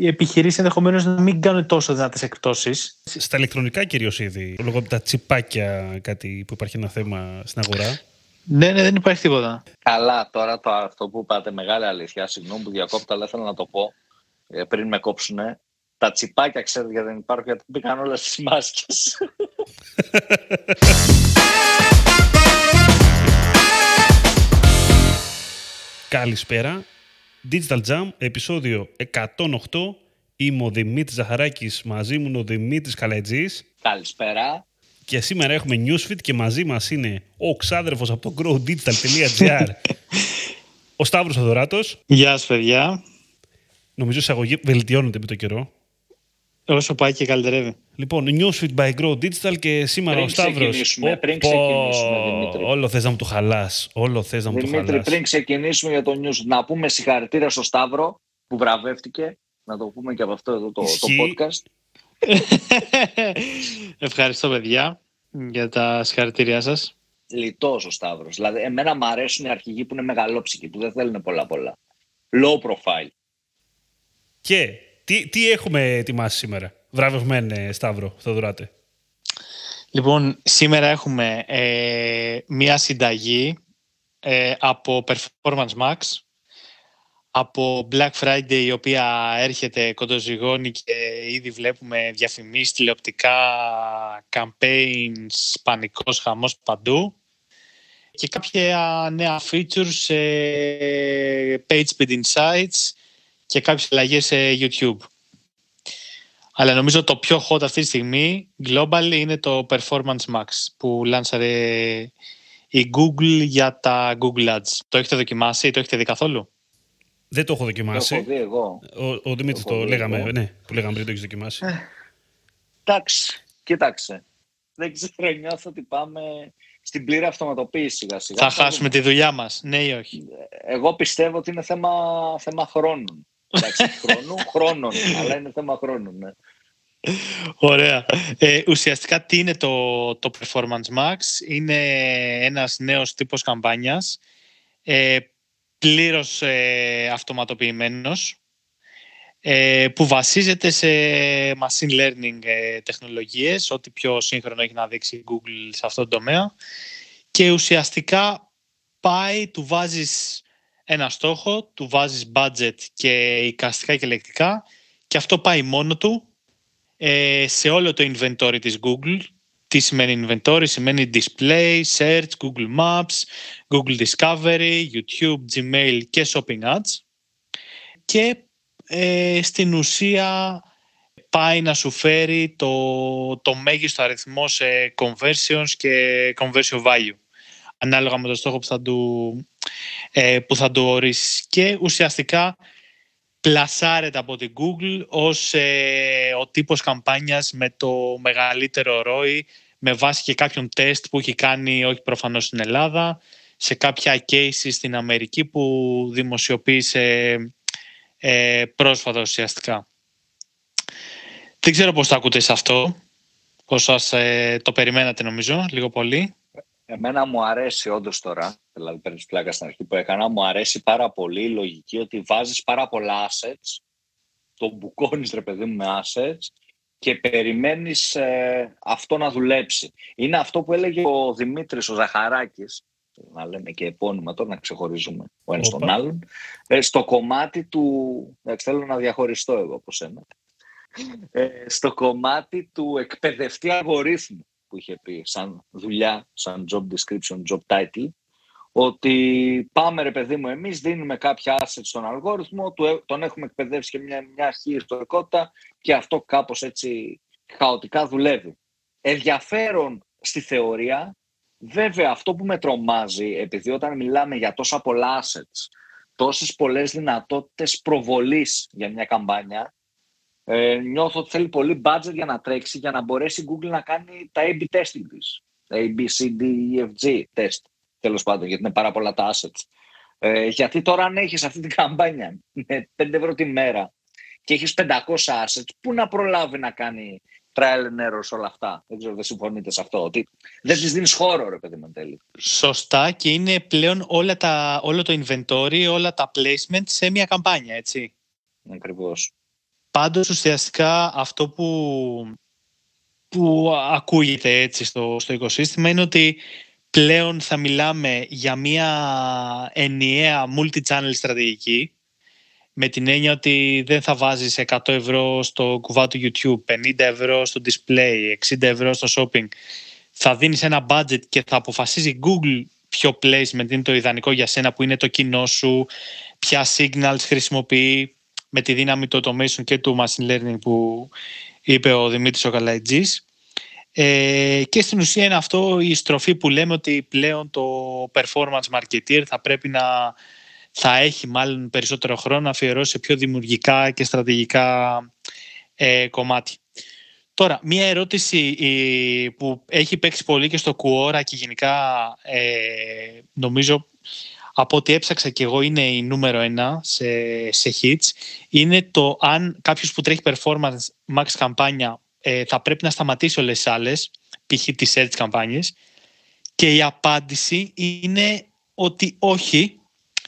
οι επιχειρήσεις ενδεχομένως να μην κάνουν τόσο δυνατές εκπτώσεις. Στα ηλεκτρονικά κυρίως ήδη, λόγω από τα τσιπάκια, κάτι που υπάρχει ένα θέμα στην αγορά. Ναι, ναι, δεν υπάρχει τίποτα. Καλά, τώρα το, αυτό που είπατε, μεγάλη αλήθεια. Συγγνώμη που διακόπτω, αλλά θέλω να το πω ε, πριν με κόψουν. Τα τσιπάκια, ξέρετε, γιατί δεν υπάρχουν, γιατί μπήκαν όλες τις μάσκες. Καλησπέρα. Digital Jam, επεισόδιο 108. Είμαι ο Δημήτρης Ζαχαράκης, μαζί μου ο Δημήτρης Καλετζής. Καλησπέρα. Και σήμερα έχουμε Newsfeed και μαζί μας είναι ο ξάδερφος από το growdigital.gr, ο Σταύρος Αδωράτος. Γεια σας παιδιά. Νομίζω η εισαγωγή βελτιώνεται με το καιρό. Όσο πάει και καλυτερεύει. Λοιπόν, Newsfeed by Grow Digital και σήμερα Πριν ο Σταύρος. ξεκινήσουμε, Ω, πριν πω, ξεκινήσουμε, Δημήτρη. Όλο θες να μου το χαλάς. Όλο θες να μου το Δημήτρη, χαλάς. πριν ξεκινήσουμε για το news, να πούμε συγχαρητήρια στο Σταύρο που βραβεύτηκε. Να το πούμε και από αυτό εδώ το, το Ισχύει. podcast. Ευχαριστώ παιδιά για τα συγχαρητήριά σας. Λιτός ο Σταύρος. Δηλαδή, εμένα μου αρέσουν οι αρχηγοί που είναι μεγαλόψυχοι, που δεν θέλουν πολλά πολλά. Low profile. Και τι, τι έχουμε ετοιμάσει σήμερα; Βραβευμένε Σταύρο, Θοδωράτε. Λοιπόν, σήμερα έχουμε ε, μία συνταγή ε, από Performance Max, από Black Friday η οποία έρχεται κοντοζυγώνει και ήδη βλέπουμε διαφημίσεις, τηλεοπτικά, campaigns, πανικός χαμός παντού και κάποια νέα features σε page speed insights και κάποιες αλλαγές σε YouTube. Αλλά νομίζω το πιο hot αυτή τη στιγμή, global, είναι το Performance Max που λάνσαρε η Google για τα Google Ads. Το έχετε δοκιμάσει, το έχετε δει καθόλου; Δεν το έχω Το δοκιμάσει. έχω δει εγώ. Ο, ο Δημήτρης Το έχω το δει λέγαμε, εγώ. ναι, που λέγαμε πριν το έχεις δοκιμάσει. Εντάξει, κοίταξε. Δεν ξέρω, νιώθω ότι πάμε στην πλήρη αυτοματοποίηση σιγά σιγά. Θα χάσουμε τη δουλειά μας, ναι ή όχι; Εγώ πιστεύω ότι είναι θέμα, θέμα χρόνων. Εντάξει, χρόνου, χρόνων, αλλά είναι θέμα χρόνων. Ναι. Ωραία. Ε, ουσιαστικά τι είναι το, το Performance Max; Είναι ένας νέος τύπος καμπάνιας ε, πλήρως ε, αυτοματοποιημένος ε, που βασίζεται σε machine learning ε, τεχνολογίες, ό,τι πιο σύγχρονο έχει να δείξει η Google σε αυτόν τον τομέα και ουσιαστικά πάει, του βάζεις ένα στόχο, του βάζεις budget και εικαστικά και λεκτικά και αυτό πάει μόνο του ε, σε όλο το inventory της Google. Τι σημαίνει inventory, σημαίνει display, search, Google Maps, Google Discovery, YouTube, Gmail και Shopping Ads. Και ε, στην ουσία πάει να σου φέρει το, το μέγιστο αριθμό σε conversions και conversion value ανάλογα με το στόχο που θα του, ε, που θα του ορίσει. Και ουσιαστικά πλασάρεται από την Google ως ε, ο τύπος καμπάνιας με το μεγαλύτερο ROI με βάση και κάποιον τεστ που έχει κάνει όχι προφανώς στην Ελλάδα σε κάποια cases στην Αμερική που δημοσιοποίησε ε, πρόσφατα ουσιαστικά. Δεν ξέρω πώς το ακούτε σε αυτό, πώς σας ε, το περιμένατε νομίζω, λίγο πολύ. Εμένα μου αρέσει όντως τώρα, δηλαδή παίρνεις πλάκα στην αρχή που έκανα, μου αρέσει πάρα πολύ η λογική ότι βάζεις πάρα πολλά assets, το μπουκώνεις ρε παιδί μου με assets και περιμένεις ε, αυτό να δουλέψει. Είναι αυτό που έλεγε ο Δημήτρης ο Ζαχαράκης, να λέμε και επώνυμα τώρα να ξεχωρίζουμε ο ένας τον Όπα. άλλον, ε, στο κομμάτι του, εντάξει, θέλω να διαχωριστώ εγώ από σένα, ε, στο κομμάτι του εκπαιδευτή αλγορίθμου που είχε πει σαν δουλειά, σαν job description, job title, ότι πάμε ρε παιδί μου εμείς δίνουμε κάποια asset στον αλγόριθμο, του ε- τον έχουμε εκπαιδεύσει και μια, μια αρχή ιστορικότητα και αυτό κάπως έτσι χαοτικά δουλεύει. Ενδιαφέρον στη θεωρία, βέβαια αυτό που με τρομάζει, επειδή όταν μιλάμε για τόσα πολλά assets, τόσες πολλές δυνατότητες προβολής για μια καμπάνια, ε, νιώθω ότι θέλει πολύ budget για να τρέξει για να μπορέσει η Google να κάνει τα A-B testing της. Τα A, B, C, D, E, F, G test, τέλος πάντων, γιατί είναι πάρα πολλά τα assets. Ε, γιατί τώρα αν έχεις αυτή την καμπάνια με 5 ευρώ τη μέρα και έχεις 500 assets, πού να προλάβει να κάνει trial and error σε όλα αυτά; Δεν ξέρω, δεν συμφωνείτε σε αυτό. Ότι δεν της δίνεις χώρο, ρε παιδί μου, εν τέλει. Σωστά και είναι πλέον όλα τα, όλο το inventory, όλα τα placement σε μια καμπάνια, έτσι. Ακριβώς. Πάντως ουσιαστικά αυτό που, που ακούγεται έτσι στο, στο οικοσύστημα είναι ότι πλέον θα μιλάμε για μια ενιαία multi-channel στρατηγική με την έννοια ότι δεν θα βάζεις 100 ευρώ στο κουβά του YouTube, 50 ευρώ στο display, 60 ευρώ στο shopping. Θα δίνεις ένα budget και θα αποφασίζει Google ποιο placement είναι το ιδανικό για σένα που είναι το κοινό σου, ποια signals χρησιμοποιεί με τη δύναμη του automation και του machine learning που είπε ο Δημήτρης ο Καλαϊτζής. Ε, και στην ουσία είναι αυτό η στροφή που λέμε ότι πλέον το performance marketer θα πρέπει να θα έχει μάλλον περισσότερο χρόνο να αφιερώσει σε πιο δημιουργικά και στρατηγικά ε, κομμάτι. Τώρα, μία ερώτηση που έχει παίξει πολύ και στο Quora και γενικά ε, νομίζω από ό,τι έψαξα και εγώ είναι η νούμερο ένα σε, σε hits είναι το αν κάποιος που τρέχει performance max καμπάνια ε, θα πρέπει να σταματήσει όλες τις άλλες π.χ. τις search καμπάνιες. Και η απάντηση είναι ότι όχι.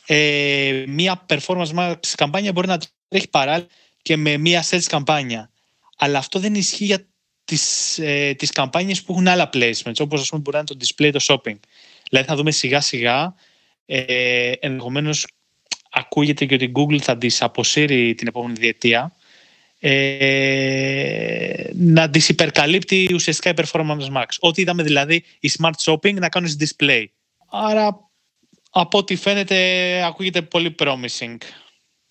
Ε, μία performance max καμπάνια μπορεί να τρέχει παράλληλα και με μία search καμπάνια. Αλλά αυτό δεν ισχύει για τις, ε, τις καμπάνιες που έχουν άλλα placements όπως ας πούμε μπορεί να είναι το display, το shopping. Δηλαδή θα δούμε σιγά σιγά ε, ενδεχομένως ακούγεται και ότι η Google θα τις αποσύρει την επόμενη διετία ε, να τις υπερκαλύπτει ουσιαστικά η Performance Max. Ό,τι είδαμε δηλαδή η Smart Shopping να κάνεις display. Άρα από ό,τι φαίνεται ακούγεται πολύ promising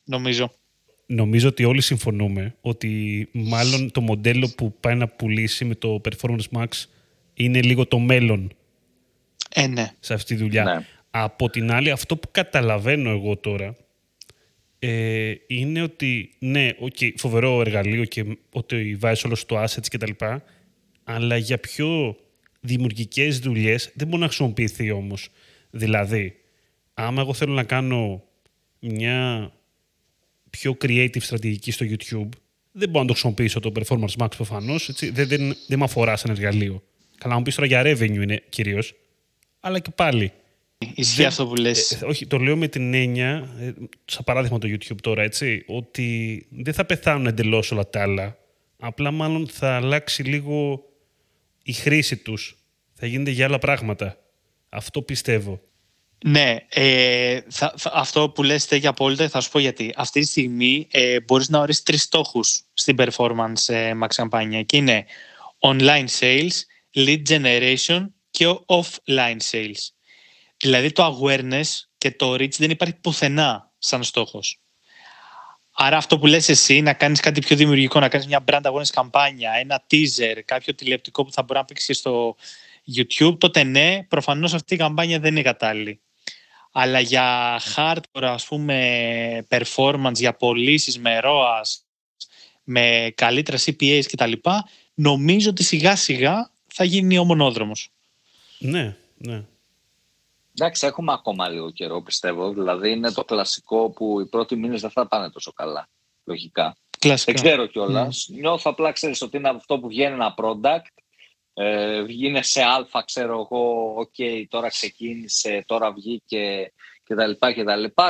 νομίζω. Νομίζω ότι όλοι συμφωνούμε ότι μάλλον το μοντέλο που πάει να πουλήσει με το Performance Max είναι λίγο το μέλλον ε, ναι. σε αυτή τη δουλειά. Ναι. Από την άλλη, αυτό που καταλαβαίνω εγώ τώρα ε, είναι ότι ναι, okay, φοβερό εργαλείο και ότι βάζει όλο το assets κτλ. Αλλά για πιο δημιουργικές δουλειές δεν μπορεί να χρησιμοποιηθεί όμως. Δηλαδή, άμα εγώ θέλω να κάνω μια πιο creative στρατηγική στο YouTube, δεν μπορώ να το χρησιμοποιήσω το Performance Max προφανώς. Δεν, δεν, δεν με αφορά σαν εργαλείο. Καλά, μου πεις τώρα για revenue είναι κυρίως. Αλλά και πάλι Ισχύει αυτό που λες. Ε, όχι, το λέω με την έννοια, ε, σαν παράδειγμα το YouTube τώρα, έτσι, ότι δεν θα πεθάνουν εντελώς όλα τα άλλα. Απλά μάλλον θα αλλάξει λίγο η χρήση τους. Θα γίνεται για άλλα πράγματα. Αυτό πιστεύω. Ναι, ε, θα, αυτό που λες στέκει απόλυτα θα σου πω γιατί. Αυτή τη στιγμή ε, μπορείς να ορίσεις τρεις στόχους στην performance ε, max καμπάνια και είναι online sales, lead generation και offline sales. Δηλαδή το awareness και το reach δεν υπάρχει πουθενά σαν στόχος. Άρα αυτό που λες εσύ, να κάνεις κάτι πιο δημιουργικό, να κάνεις μια brand awareness καμπάνια, ένα teaser, κάποιο τηλεοπτικό που θα μπορεί να παίξει στο YouTube, τότε ναι, προφανώς αυτή η καμπάνια δεν είναι κατάλληλη. Αλλά για hardcore, ας πούμε, performance, για πωλήσεις με ROAS, με καλύτερα CPAs κτλ, νομίζω ότι σιγά σιγά θα γίνει ο μονόδρομος. Ναι, ναι. Εντάξει, έχουμε ακόμα λίγο καιρό, πιστεύω. Δηλαδή, είναι το κλασικό που οι πρώτοι μήνες δεν θα πάνε τόσο καλά. Λογικά. Κλασικά. Δεν ξέρω κιόλας. Mm. Νιώθω απλά, ξέρεις ότι είναι αυτό που βγαίνει ένα product. Ε, βγαίνει σε α, ξέρω εγώ, ok, okay, τώρα ξεκίνησε, τώρα βγήκε κτλ.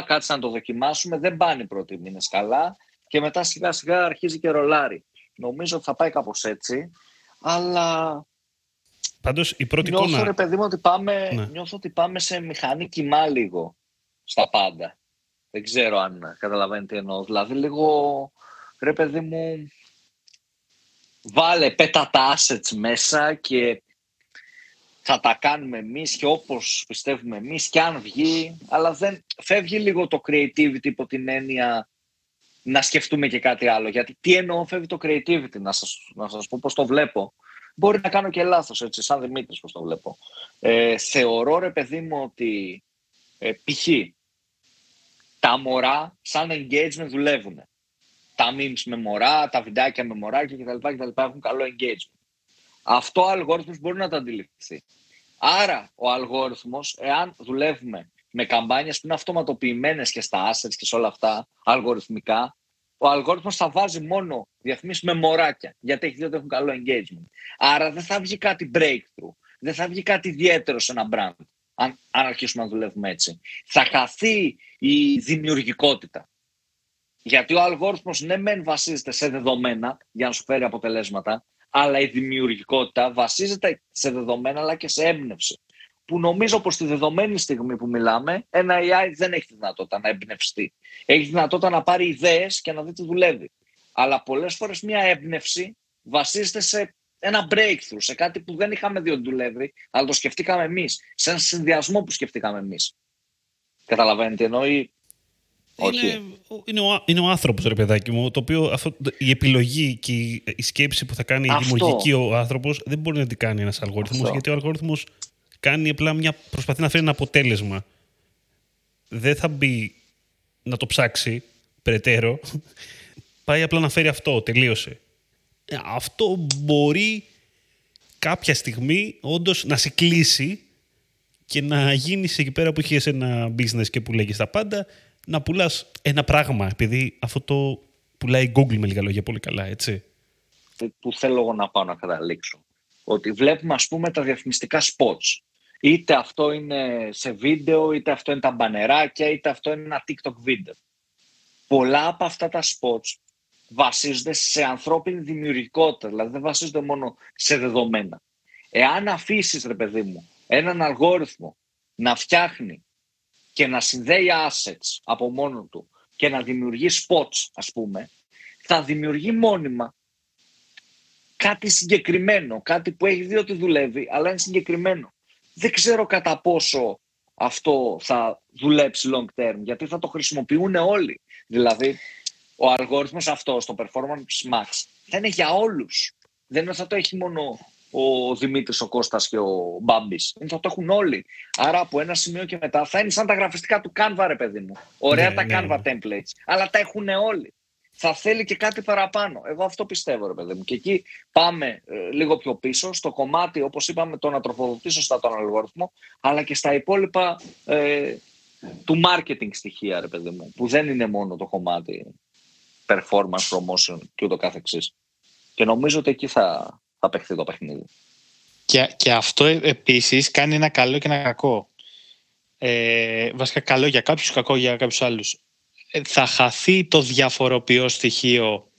Κάτσε να το δοκιμάσουμε. Δεν πάνε οι πρώτοι μήνες καλά. Και μετά σιγά σιγά αρχίζει και ρολάρι. Νομίζω ότι θα πάει κάπως έτσι. Αλλά Πάντως η πρώτη νιώθω, εικόνα... Ρε παιδί μου ότι πάμε, ναι. νιώθω ότι πάμε σε μηχανή κοιμά λίγο στα πάντα. Δεν ξέρω αν καταλαβαίνετε τι εννοώ. Δηλαδή λίγο, ρε παιδί μου, βάλε πέτα τα assets μέσα και θα τα κάνουμε εμείς και όπως πιστεύουμε εμείς και αν βγει, αλλά δεν φεύγει λίγο το creativity υπό την έννοια να σκεφτούμε και κάτι άλλο. Γιατί τι εννοώ φεύγει το creativity, να σας, να σας πω πώς το βλέπω. Μπορεί να κάνω και λάθος, έτσι, σαν Δημήτρης, πώς το βλέπω. Ε, θεωρώ, ρε παιδί μου, ότι ε, π.χ. τα μωρά σαν engagement δουλεύουν. Τα memes με μωρά, τα βιντεάκια με μωράκια κτλ. κτλ έχουν καλό engagement. Αυτό ο αλγόριθμος μπορεί να το αντιληφθεί. Άρα, ο αλγόριθμος, εάν δουλεύουμε με καμπάνιες που είναι αυτοματοποιημένες και στα assets και σε όλα αυτά, αλγοριθμικά, ο αλγόριθμος θα βάζει μόνο διαφημίσεις με μωράκια, γιατί έχει δει ότι έχουν καλό engagement. Άρα δεν θα βγει κάτι breakthrough, δεν θα βγει κάτι ιδιαίτερο σε ένα brand, αν, αν αρχίσουμε να δουλεύουμε έτσι. Θα χαθεί η δημιουργικότητα. Γιατί ο αλγόριθμος ναι μεν βασίζεται σε δεδομένα για να σου φέρει αποτελέσματα, αλλά η δημιουργικότητα βασίζεται σε δεδομένα αλλά και σε έμπνευση. Που νομίζω πως στη δεδομένη στιγμή που μιλάμε, ένα AI δεν έχει τη δυνατότητα να εμπνευστεί. Έχει τη δυνατότητα να πάρει ιδέες και να δει τι δουλεύει. Αλλά πολλές φορές μια έμπνευση βασίζεται σε ένα breakthrough, σε κάτι που δεν είχαμε δει ότι δουλεύει, αλλά το σκεφτήκαμε εμείς, σε ένα συνδυασμό που σκεφτήκαμε εμείς. Καταλαβαίνετε, ενώ η... Είναι, είναι, ο, είναι ο άνθρωπος, ρε παιδάκι μου, το οποίο αυτό, η επιλογή και η, η σκέψη που θα κάνει η δημιουργική ο άνθρωπος δεν μπορεί να την κάνει ένας αλγόριθμος, γιατί ο αλγόριθμος κάνει απλά μια, προσπαθεί να φέρει ένα αποτέλεσμα. Δεν θα μπει να το ψάξει περαιτέρω. Πάει απλά να φέρει αυτό, τελείωσε. Ε, αυτό μπορεί κάποια στιγμή όντως να σε κλείσει και να γίνεις εκεί πέρα που είχες ένα business και που λέγεις τα πάντα, να πουλάς ένα πράγμα, επειδή αυτό το πουλάει Google με λίγα λόγια πολύ καλά, έτσι. Που θέλω εγώ να πάω να καταλήξω. Ότι βλέπουμε ας πούμε τα διαφημιστικά spots. Είτε αυτό είναι σε βίντεο, είτε αυτό είναι τα μπανεράκια, είτε αυτό είναι ένα TikTok βίντεο. Πολλά από αυτά τα spots βασίζονται σε ανθρώπινη δημιουργικότητα, δηλαδή δεν βασίζονται μόνο σε δεδομένα. Εάν αφήσεις, ρε παιδί μου, έναν αλγόριθμο να φτιάχνει και να συνδέει assets από μόνο του και να δημιουργεί spots, ας πούμε, θα δημιουργεί μόνιμα κάτι συγκεκριμένο, κάτι που έχει δει ότι δουλεύει, αλλά είναι συγκεκριμένο. Δεν ξέρω κατά πόσο αυτό θα δουλέψει long term, γιατί θα το χρησιμοποιούν όλοι. Δηλαδή, ο αλγόριθμος αυτό, το Performance Max, θα είναι για όλους. Δεν είναι θα το έχει μόνο ο Δημήτρης, ο Κώστας και ο Μπάμπης. Είναι θα το έχουν όλοι. Άρα από ένα σημείο και μετά θα είναι σαν τα γραφιστικά του Canva, ρε παιδί μου. Ωραία ναι, τα ναι, Canva ναι. templates, αλλά τα έχουν όλοι. Θα θέλει και κάτι παραπάνω. Εγώ αυτό πιστεύω, ρε παιδί μου. Και εκεί πάμε ε, λίγο πιο πίσω, στο κομμάτι, όπως είπαμε, το να τροφοδοτήσω σωστά τον αλγόριθμο, αλλά και στα υπόλοιπα ε, του marketing στοιχεία, ρε παιδί μου, που δεν είναι μόνο το κομμάτι performance promotion και ούτω καθεξής. Και νομίζω ότι εκεί θα, θα παιχθεί το παιχνίδι. Και, και αυτό ε, επίσης κάνει ένα καλό και ένα κακό. Ε, βασικά καλό για κάποιους, κακό για κάποιους άλλους. Ε, θα χαθεί το διαφοροποιό στοιχείο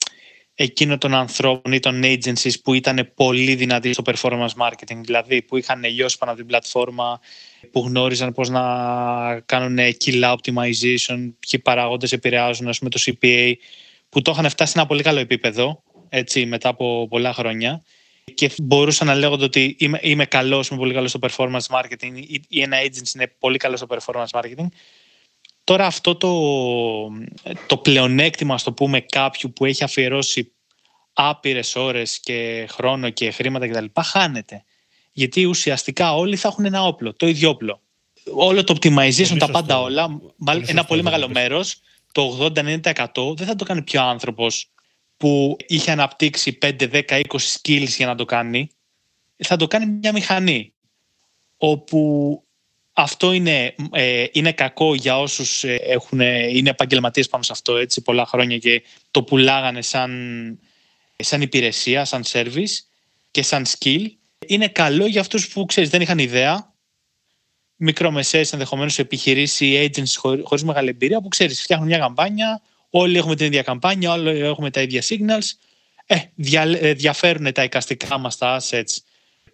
εκείνο των ανθρώπων ή των agencies που ήταν πολύ δυνατοί στο performance marketing, δηλαδή που είχαν λιώσει πάνω από την πλατφόρμα, που γνώριζαν πώς να κάνουν kill optimization, ποιοι παράγοντες επηρεάζουν ας πούμε, το CPA που το είχαν φτάσει σε ένα πολύ καλό επίπεδο έτσι, μετά από πολλά χρόνια και μπορούσαν να λέγονται ότι είμαι, είμαι καλός, είμαι πολύ καλός στο performance marketing ή ένα agency είναι πολύ καλό στο performance marketing. Τώρα αυτό το, το πλεονέκτημα, το πούμε, κάποιου που έχει αφιερώσει άπειρες ώρες και χρόνο και χρήματα κτλ. χάνεται. Γιατί ουσιαστικά όλοι θα έχουν ένα όπλο, το ίδιο όπλο. Όλο το optimization, τα πάντα όλα, ένα πολύ μεγάλο μέρος, το 80-90% δεν θα το κάνει πιο άνθρωπος που είχε αναπτύξει 5, 10, 20 skills για να το κάνει. Θα το κάνει μια μηχανή. Όπου αυτό είναι, ε, είναι κακό για όσους ε, έχουν, είναι επαγγελματίες πάνω σε αυτό έτσι, πολλά χρόνια και το πουλάγανε σαν, σαν υπηρεσία, σαν service και σαν skill. Είναι καλό για αυτούς που ξέρεις, δεν είχαν ιδέα. Μικρομεσαίες ενδεχομένως επιχειρήσεις ή agencies χωρίς, χωρίς μεγάλη εμπειρία που ξέρεις φτιάχνουν μια καμπάνια, όλοι έχουμε την ίδια καμπάνια, όλοι έχουμε τα ίδια signals, ε, δια, ε, διαφέρουν τα εικαστικά μας τα assets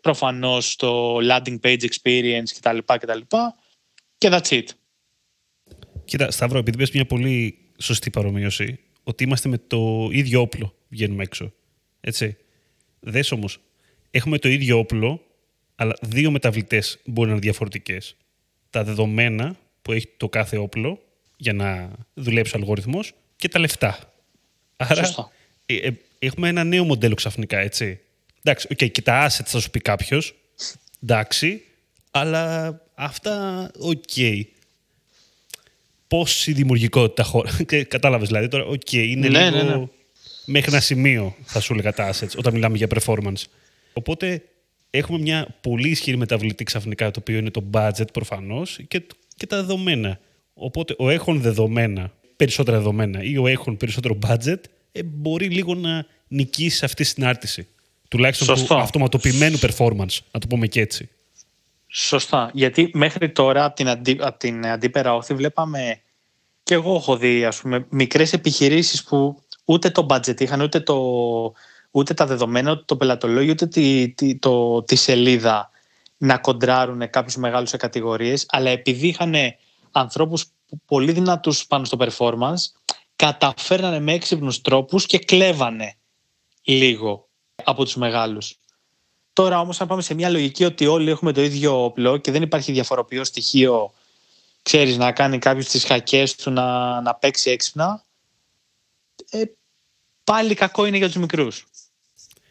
προφανώς το landing page experience κτλ. κτλ. Και that's it. Κοίτα, Σταύρο, επειδή πες μια πολύ σωστή παρομοίωση, ότι είμαστε με το ίδιο όπλο βγαίνουμε έξω. Έτσι. Δες όμως, έχουμε το ίδιο όπλο αλλά δύο μεταβλητές μπορεί να είναι διαφορετικές. Τα δεδομένα που έχει το κάθε όπλο για να δουλέψει ο αλγόριθμος και τα λεφτά. Άρα ε, ε, έχουμε ένα νέο μοντέλο ξαφνικά, έτσι. Εντάξει, okay, και τα assets θα σου πει κάποιος. Εντάξει, αλλά αυτά, ok. Okay. Πόση δημιουργικότητα χωρά. Κατάλαβες δηλαδή τώρα, ok, okay, είναι ναι, λίγο ναι, ναι. μέχρι ένα σημείο θα σου έλεγα τα assets όταν μιλάμε για performance. Οπότε έχουμε μια πολύ ισχυρή μεταβλητή ξαφνικά, το οποίο είναι το budget προφανώς και, και τα δεδομένα. Οπότε ο έχουν δεδομένα, περισσότερα δεδομένα ή ο έχουν περισσότερο budget, ε, μπορεί λίγο να νικήσει αυτή τη συνάρτηση. Τουλάχιστον του αυτοματοποιημένου performance, να το πούμε και έτσι. Σωστά. Γιατί μέχρι τώρα από την, αντί, από την αντίπερα όχθη βλέπαμε και εγώ έχω δει ας πούμε, μικρές επιχειρήσεις που ούτε το budget είχαν, ούτε, το, ούτε τα δεδομένα, ούτε το πελατολόγιο, ούτε τη, τη, το, τη σελίδα να κοντράρουν κάποιους μεγάλους σε κατηγορίες, αλλά επειδή είχαν ανθρώπους πολύ δυνατούς πάνω στο performance, καταφέρνανε με έξυπνους τρόπους και κλέβανε λίγο από τους μεγάλους. Τώρα όμως αν πάμε σε μια λογική ότι όλοι έχουμε το ίδιο όπλο και δεν υπάρχει διαφοροποιό στοιχείο ξέρεις, να κάνει κάποιος τις χακές του να, να παίξει έξυπνα, ε, πάλι κακό είναι για τους μικρούς.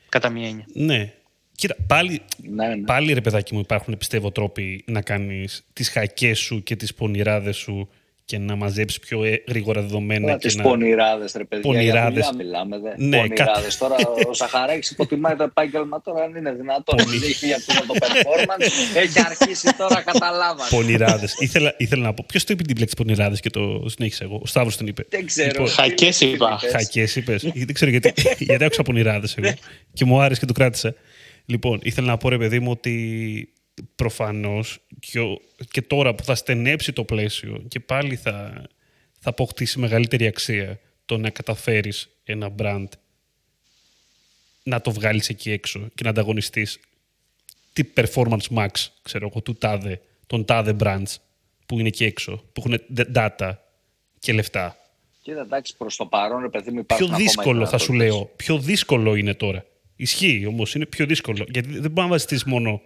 Κατά μία έννοια. Ναι. Κοίτα, πάλι, ναι, ναι. πάλι ρε παιδάκι μου υπάρχουν πιστεύω τρόποι να κάνεις τις χακές σου και τις πονηράδες σου και να μαζέψει πιο ε, γρήγορα δεδομένα. και τις να... πονηράδες, ρε παιδιά, πονηράδες. για μιλάμε. Δε. Ναι, πονηράδες. Τώρα ο Σαχαράκης υποτιμάει το επάγγελμα τώρα, αν είναι δυνατόν. Έχει αυτό το performance, έχει αρχίσει τώρα, καταλάβανε. Πονηράδες. ήθελα, ήθελα να πω, ποιος το είπε την λέξη πονηράδες και το συνέχισε εγώ; Ο Σταύρος την είπε. Δεν ξέρω. Λοιπόν, χακές είπα. Χακές είπες. Δεν ξέρω γιατί, γιατί άκουσα πονηράδες εγώ. και μου άρεσε και το κράτησα. Λοιπόν, ήθελα να πω ρε παιδί μου ότι προφανώς και, και τώρα που θα στενέψει το πλαίσιο και πάλι θα, θα αποκτήσει μεγαλύτερη αξία το να καταφέρεις ένα brand να το βγάλεις εκεί έξω και να ανταγωνιστείς τι performance max, ξέρω εγώ, του τάδε, των τάδε brands που είναι εκεί έξω, που έχουν data και λεφτά. Κοίτα, εντάξει, προς το παρόν, ρε παιδί μου, Πιο δύσκολο, θα σου λέω, πιο δύσκολο είναι τώρα. Ισχύει όμως, είναι πιο δύσκολο. Γιατί δεν μπορεί να βασιστείς μόνο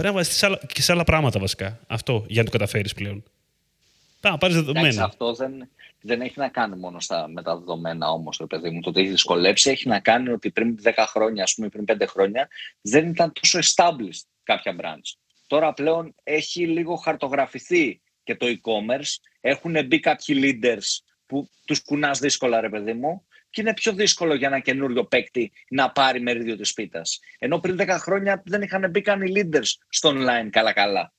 Πρέπει να βάλει και σε άλλα πράγματα βασικά. Αυτό για να το καταφέρεις πλέον. Πάμε να πάρεις δεδομένα. αυτό δεν, δεν έχει να κάνει μόνο στα, με τα δεδομένα όμως, το παιδί μου. Το ότι έχει δυσκολέψει έχει να κάνει ότι πριν 10 χρόνια, ας πούμε, πριν 5 χρόνια, δεν ήταν τόσο established κάποια branch. Τώρα πλέον έχει λίγο χαρτογραφηθεί και το e-commerce. Έχουν μπει κάποιοι leaders που τους κουνάς δύσκολα, ρε παιδί μου, και είναι πιο δύσκολο για ένα καινούριο παίκτη να πάρει μερίδιο της πίτας. Ενώ πριν 10 χρόνια δεν είχαν μπει καν οι leaders στο online καλά-καλά.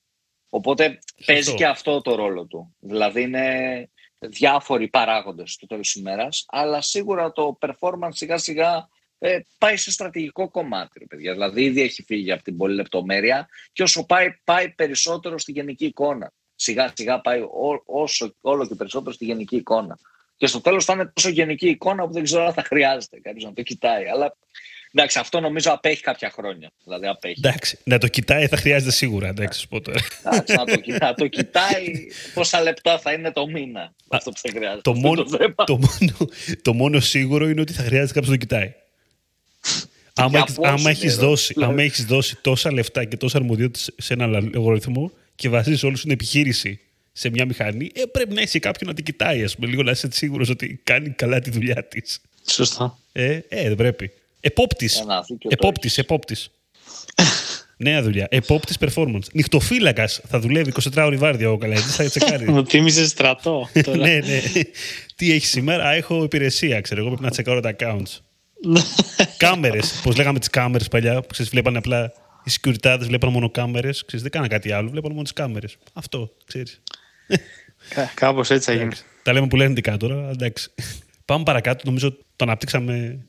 Οπότε παίζει και αυτό το ρόλο του. Δηλαδή είναι διάφοροι παράγοντες του τέλος ημέρας, αλλά σίγουρα το performance σιγά-σιγά ε, πάει σε στρατηγικό κομμάτι, ρε παιδιά. Δηλαδή ήδη έχει φύγει από την πολλή λεπτομέρεια και όσο πάει, πάει περισσότερο στη γενική εικόνα. Σιγά-σιγά πάει όσο, όλο και περισσότερο στη γενική εικόνα και στο τέλος θα είναι τόσο γενική εικόνα που δεν ξέρω αν θα χρειάζεται κάποιος να το κοιτάει. Αλλά εντάξει, αυτό νομίζω απέχει κάποια χρόνια. Δηλαδή απέχει. Εντάξει, να το κοιτάει θα χρειάζεται σίγουρα. Εντάξει, πω τώρα. Εντάξει, να, το, να το κοιτάει πόσα λεπτά θα είναι το μήνα. αυτό που θα χρειάζεται. Το μόνο, το, μόνο, το μόνο σίγουρο είναι ότι θα χρειάζεται κάποιος να το κοιτάει. άμα, άμα έχεις δώσει, άμα έχεις δώσει τόσα λεφτά και τόσα αρμοδιότητα σε ένα αλγοριθμό και βασίζει όλη την επιχείρηση σε μια μηχανή, ε, πρέπει να έχει κάποιον να την κοιτάει, ας πούμε, λίγο να είσαι σίγουρος ότι κάνει καλά τη δουλειά της. Σωστά. Ε, ε, δεν πρέπει. Επόπτης. Επόπτης, επόπτης. Νέα δουλειά. Επόπτης performance. Νυχτοφύλακας θα δουλεύει 24 ώρες βάρδια ο καλά. Θα τσεκάρει. Μου θύμιζε στρατό. ναι, ναι. Τι έχει σήμερα, έχω υπηρεσία, ξέρω εγώ. Πρέπει να τσεκάρω τα accounts. κάμερες. Πώς λέγαμε τις κάμερες παλιά, που ξέρεις, βλέπανε απλά οι security βλέπανε μόνο κάμερες. Δεν κάνανε κάτι άλλο, βλέπανε μόνο τις κάμερες. Αυτό, ξέρεις. Κάπως έτσι έγινε. Τα λέμε που λένε δικά τώρα, εντάξει. Πάμε παρακάτω, νομίζω το αναπτύξαμε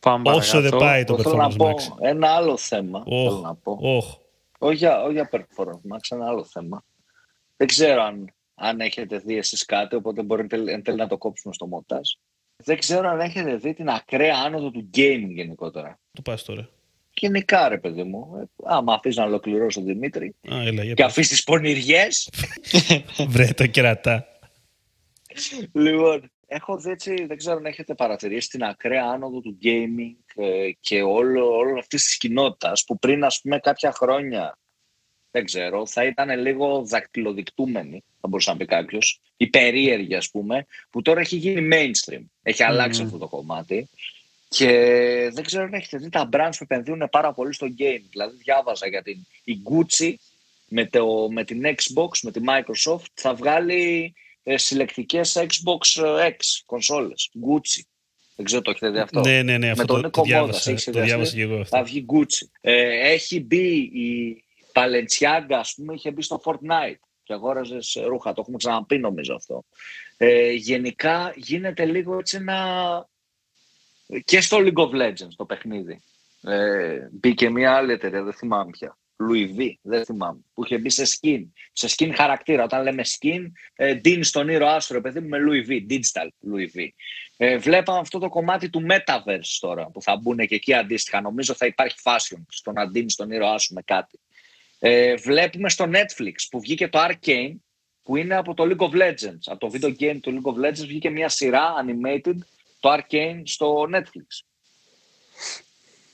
Πάμε όσο δεν πάει το performance να πω ένα άλλο θέμα. Oh, θέλω να πω. Oh. Όχι, για, όχι για performance max, ένα άλλο θέμα. Δεν ξέρω αν, αν έχετε δει εσείς κάτι, οπότε μπορείτε εν τέλει να το κόψουμε στο μοντάζ. Δεν ξέρω αν έχετε δει την ακραία άνοδο του gaming γενικότερα. Το πας τώρα γενικά ρε παιδί μου. Ε, άμα αφήσει να ολοκληρώσω Δημήτρη Α, έλα, και αφήσεις τι πονηριές. Βρε το κερατά. λοιπόν, έχω δει έτσι, δεν ξέρω αν έχετε παρατηρήσει την ακραία άνοδο του gaming ε, και όλο, όλο αυτή της κοινότητας που πριν ας πούμε κάποια χρόνια δεν ξέρω, θα ήταν λίγο δακτυλοδεικτούμενη, θα μπορούσε να πει κάποιος, η περίεργη ας πούμε, που τώρα έχει γίνει mainstream. Έχει αλλάξει αυτό το κομμάτι. Και δεν ξέρω αν έχετε δει τα brands που επενδύουν πάρα πολύ στο game. Δηλαδή διάβαζα για την η Gucci με, το, με την Xbox, με τη Microsoft θα βγάλει ε, συλλεκτικές Xbox ε, X κονσόλες. Gucci. Δεν ξέρω το έχετε δει αυτό; Ναι, ναι, ναι. Αυτό με τον το, το διάβασα, το διάβασα και εγώ αυτό. Θα βγει Gucci. Ε, έχει μπει η Balenciaga, ας πούμε, είχε μπει στο Fortnite και αγόραζες ρούχα. Το έχουμε ξαναπεί νομίζω αυτό. Ε, γενικά γίνεται λίγο έτσι ένα και στο League of Legends το παιχνίδι. Ε, μπήκε μια άλλη εταιρεία, δεν θυμάμαι πια. Louis V, δεν θυμάμαι, που είχε μπει σε skin, σε skin χαρακτήρα. Όταν λέμε skin, ε, Dean στον ήρωα άστρο, παιδί μου, με Louis V, digital Louis V. Ε, βλέπαμε αυτό το κομμάτι του Metaverse τώρα, που θα μπουν και εκεί αντίστοιχα. Νομίζω θα υπάρχει fashion στο να ντύνει στον ήρωά σου με κάτι. Ε, βλέπουμε στο Netflix που βγήκε το Arcane, που είναι από το League of Legends. Από το video game του League of Legends βγήκε μια σειρά animated, το Arcane, στο Netflix.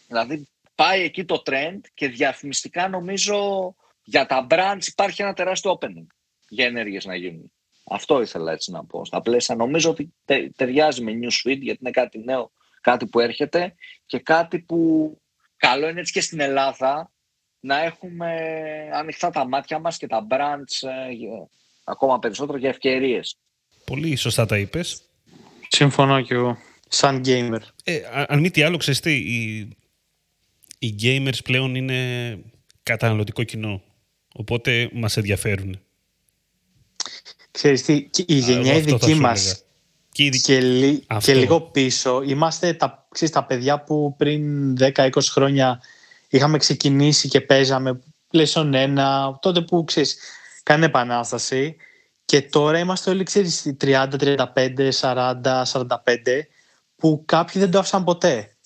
Δηλαδή πάει εκεί το trend και διαφημιστικά νομίζω για τα brands υπάρχει ένα τεράστιο opening για ενέργειες να γίνουν. Αυτό ήθελα έτσι να πω. Στα πλαίσια νομίζω ότι ταιριάζει με New Suite γιατί είναι κάτι νέο, κάτι που έρχεται και κάτι που καλό είναι έτσι και στην Ελλάδα να έχουμε ανοιχτά τα μάτια μας και τα brands ε, ακόμα περισσότερο για ευκαιρίες. Πολύ σωστά τα είπες. Συμφωνώ και εγώ. Σαν gamer. Ε, αν μη τι άλλο, ξέρεις τι, οι, οι gamers πλέον είναι καταναλωτικό κοινό. Οπότε μας ενδιαφέρουν. Ξέρεις τι, η γενιά η δική μας και, και, και, λίγο πίσω, είμαστε τα, ξέρεις, τα παιδιά που πριν 10-20 χρόνια είχαμε ξεκινήσει και παίζαμε πλαίσιον ένα, τότε που ξέρεις, κάνει επανάσταση και τώρα είμαστε όλοι ξέρεις 30, 35, 40, 45 που κάποιοι δεν το άφησαν ποτέ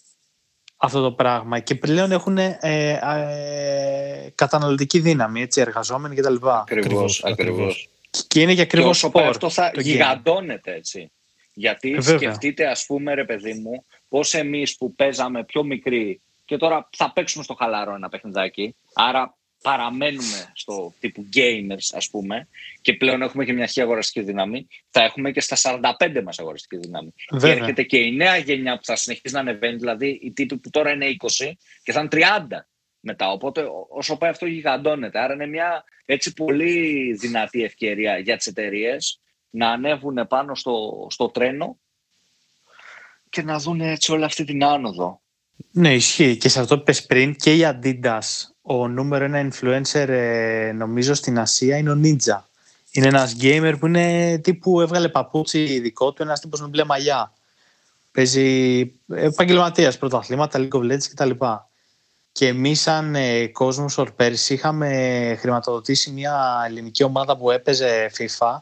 αυτό το πράγμα και πλέον έχουν ε, ε, καταναλωτική δύναμη, έτσι, εργαζόμενοι κτλ. Ακριβώς, ακριβώς. Και είναι και ακριβώς και όσο αυτό θα γιγαντώνεται έτσι. Γιατί ε, σκεφτείτε ας πούμε ρε παιδί μου πώς εμείς που παίζαμε πιο μικροί και τώρα θα παίξουμε στο χαλαρό ένα παιχνιδάκι άρα παραμένουμε στο τύπου gamers ας πούμε και πλέον έχουμε και μια αρχή αγοραστική δύναμη θα έχουμε και στα 45 μας αγοραστική δύναμη Βέβαια. και έρχεται και η νέα γενιά που θα συνεχίσει να ανεβαίνει δηλαδή οι τύποι που τώρα είναι 20 και θα είναι 30 μετά οπότε όσο πάει αυτό γιγαντώνεται άρα είναι μια έτσι πολύ δυνατή ευκαιρία για τις εταιρείες να ανέβουν πάνω στο, στο τρένο και να δουν έτσι όλη αυτή την άνοδο. Ναι, ισχύει. Και σε αυτό που είπες πριν και η Adidas ο νούμερο ένα influencer ε, νομίζω στην Ασία είναι ο Ninja. Είναι ένας gamer που είναι τύπου έβγαλε παπούτσι δικό του, ένας τύπος με μπλε μαλλιά. Παίζει επαγγελματίας πρωταθλήματα, League of Legends κτλ. Και εμείς, σαν ε, κόσμος, πέρσι είχαμε χρηματοδοτήσει μια ελληνική ομάδα που έπαιζε FIFA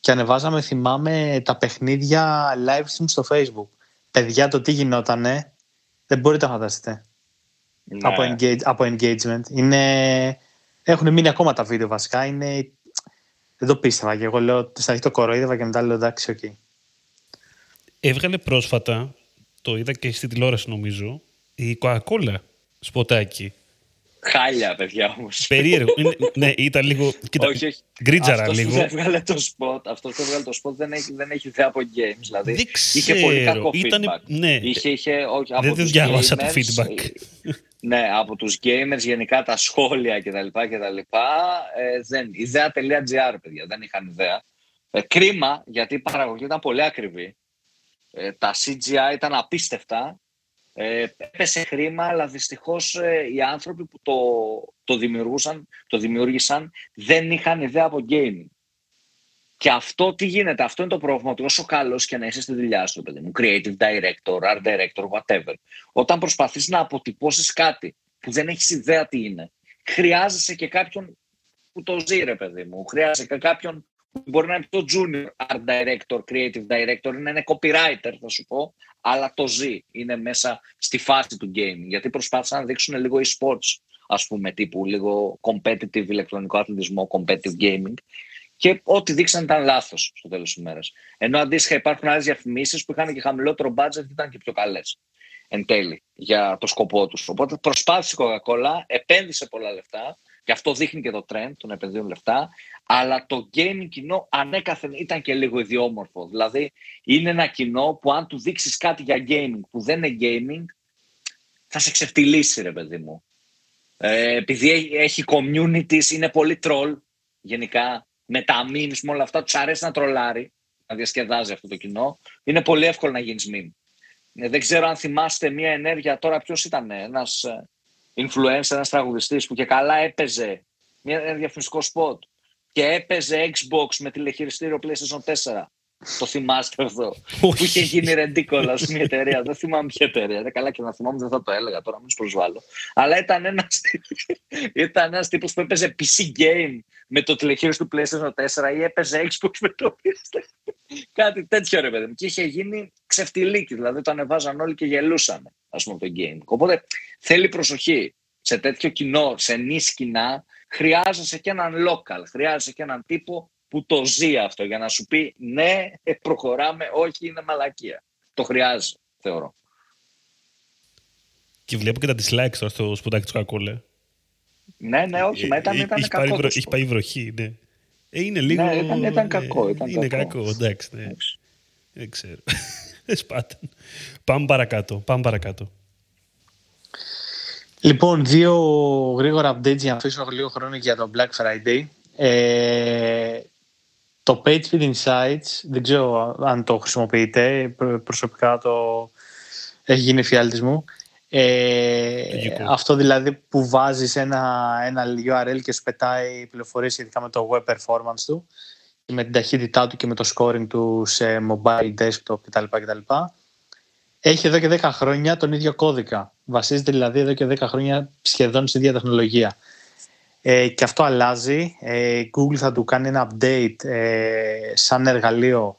και ανεβάζαμε, θυμάμαι, τα παιχνίδια live stream στο Facebook. Παιδιά, το τι γινότανε, δεν μπορείτε να φανταστείτε ναι. από, engage, από engagement. Είναι, έχουν μείνει ακόμα τα βίντεο βασικά. Είναι, δεν το πίστευα και εγώ λέω στην αρχή το κορόιδευα και μετά λέω εντάξει, ok. Okay. Έβγαλε πρόσφατα, το είδα και στην τηλεόραση νομίζω, η Coca-Cola σποτάκι. Χάλια, παιδιά όμως. Περίεργο. ναι, ήταν λίγο. Κοίτα, όχι, όχι. Κρίντζαρα αυτός λίγο. Αυτό που έβγαλε το σποτ, αυτός που έβγαλε το σποτ δεν έχει, δεν έχει ιδέα από games. Δηλαδή, δεν ξέρω. Είχε πολύ κακό feedback. Ναι. Είχε, είχε, όχι, δεν το διάβασα το feedback. Ναι, από τους gamers γενικά τα σχόλια κτλ. κτλ ε, δεν, ιδέα.gr, παιδιά, δεν είχαν ιδέα. Ε, κρίμα, γιατί η παραγωγή ήταν πολύ ακριβή. Ε, τα CGI ήταν απίστευτα. Ε, έπεσε χρήμα, αλλά δυστυχώς ε, οι άνθρωποι που το, το, δημιουργούσαν, το δημιούργησαν δεν είχαν ιδέα από gaming. Και αυτό τι γίνεται, αυτό είναι το πρόβλημα ότι όσο καλός και να είσαι στη δουλειά σου, παιδί μου, creative director, art director, whatever, όταν προσπαθείς να αποτυπώσεις κάτι που δεν έχεις ιδέα τι είναι, χρειάζεσαι και κάποιον που το ζει, ρε παιδί μου. Χρειάζεσαι και κάποιον που μπορεί να είναι πιο junior art director, creative director, να είναι copywriter, θα σου πω, αλλά το ζει. Είναι μέσα στη φάση του gaming. Γιατί προσπάθησαν να δείξουν λίγο e-sports, ας πούμε, τύπου λίγο competitive ηλεκτρονικό αθλητισμό, competitive gaming και ό,τι δείξαν ήταν λάθος στο τέλος της ημέρας. Ενώ αντίστοιχα υπάρχουν άλλες διαφημίσεις που είχαν και χαμηλότερο budget και ήταν και πιο καλές εν τέλει για το σκοπό τους. Οπότε προσπάθησε η Coca-Cola, επένδυσε πολλά λεφτά και αυτό δείχνει και το trend των επενδύων λεφτά. Αλλά το gaming κοινό ανέκαθεν ήταν και λίγο ιδιόμορφο. Δηλαδή είναι ένα κοινό που αν του δείξεις κάτι για gaming που δεν είναι gaming, θα σε ξεφτυλίσει, ρε παιδί μου. Ε, επειδή έχει communities, είναι πολύ troll γενικά με τα memes, με όλα αυτά, τους αρέσει να τρολάρει, να διασκεδάζει αυτό το κοινό. Είναι πολύ εύκολο να γίνεις meme. Ε, δεν ξέρω αν θυμάστε μια ενέργεια τώρα, ποιος ήταν ένας ε, influencer, ένας τραγουδιστής που και καλά έπαιζε μια, ένα διαφημιστικό spot και έπαιζε Xbox με τηλεχειριστήριο PlayStation 4 Το θυμάστε αυτό; που είχε γίνει ρεντίκολα μια εταιρεία. δεν θυμάμαι ποια εταιρεία. Δεν καλά και να θυμάμαι δεν θα το έλεγα τώρα, μην του προσβάλλω. Αλλά ήταν ένας ήταν ένας τύπος που έπαιζε PC game με το τηλεχείριο του PlayStation 4 ή έπαιζε Xbox με το PlayStation. Κάτι τέτοιο ρε παιδί μου. Και είχε γίνει ξεφτιλίκι. Δηλαδή το ανεβάζαν όλοι και γελούσαν ας πούμε το game. Οπότε θέλει προσοχή σε τέτοιο κοινό, σε νη σκηνά, χρειάζεσαι και έναν local, χρειάζεσαι και έναν τύπο που το ζει αυτό για να σου πει ναι, ε, προχωράμε, όχι, είναι μαλακία. Το χρειάζεται, θεωρώ. Και βλέπω και τα dislikes τώρα στο σπουδάκι του Κακούλε. Ναι, ναι, όχι, μα ήταν, ήταν κακό. Βρω, έχει πάει βροχή, ναι. Ε, είναι λίγο... Ναι, ήταν, ήταν κακό. Ήταν είναι κακό, κακό εντάξει, ναι. Δεν ξέρω. Δεν σπάταν. Πάμε παρακάτω, πάμε παρακάτω. Λοιπόν, δύο γρήγορα updates για να αφήσω λίγο χρόνο για το Black Friday. Ε, το PageSpeed Insights, δεν ξέρω αν το χρησιμοποιείτε, προσωπικά το έχει γίνει φιάλτης μου. Ε, αυτό δηλαδή που βάζεις ένα, ένα URL και σου πετάει πληροφορίες σχετικά με το web performance του και με την ταχύτητά του και με το scoring του σε mobile, desktop κτλ. κτλ. Έχει εδώ και 10 χρόνια τον ίδιο κώδικα. Βασίζεται δηλαδή εδώ και 10 χρόνια σχεδόν στην ίδια τεχνολογία. Ε, και αυτό αλλάζει. Ε, Google θα του κάνει ένα update ε, σαν εργαλείο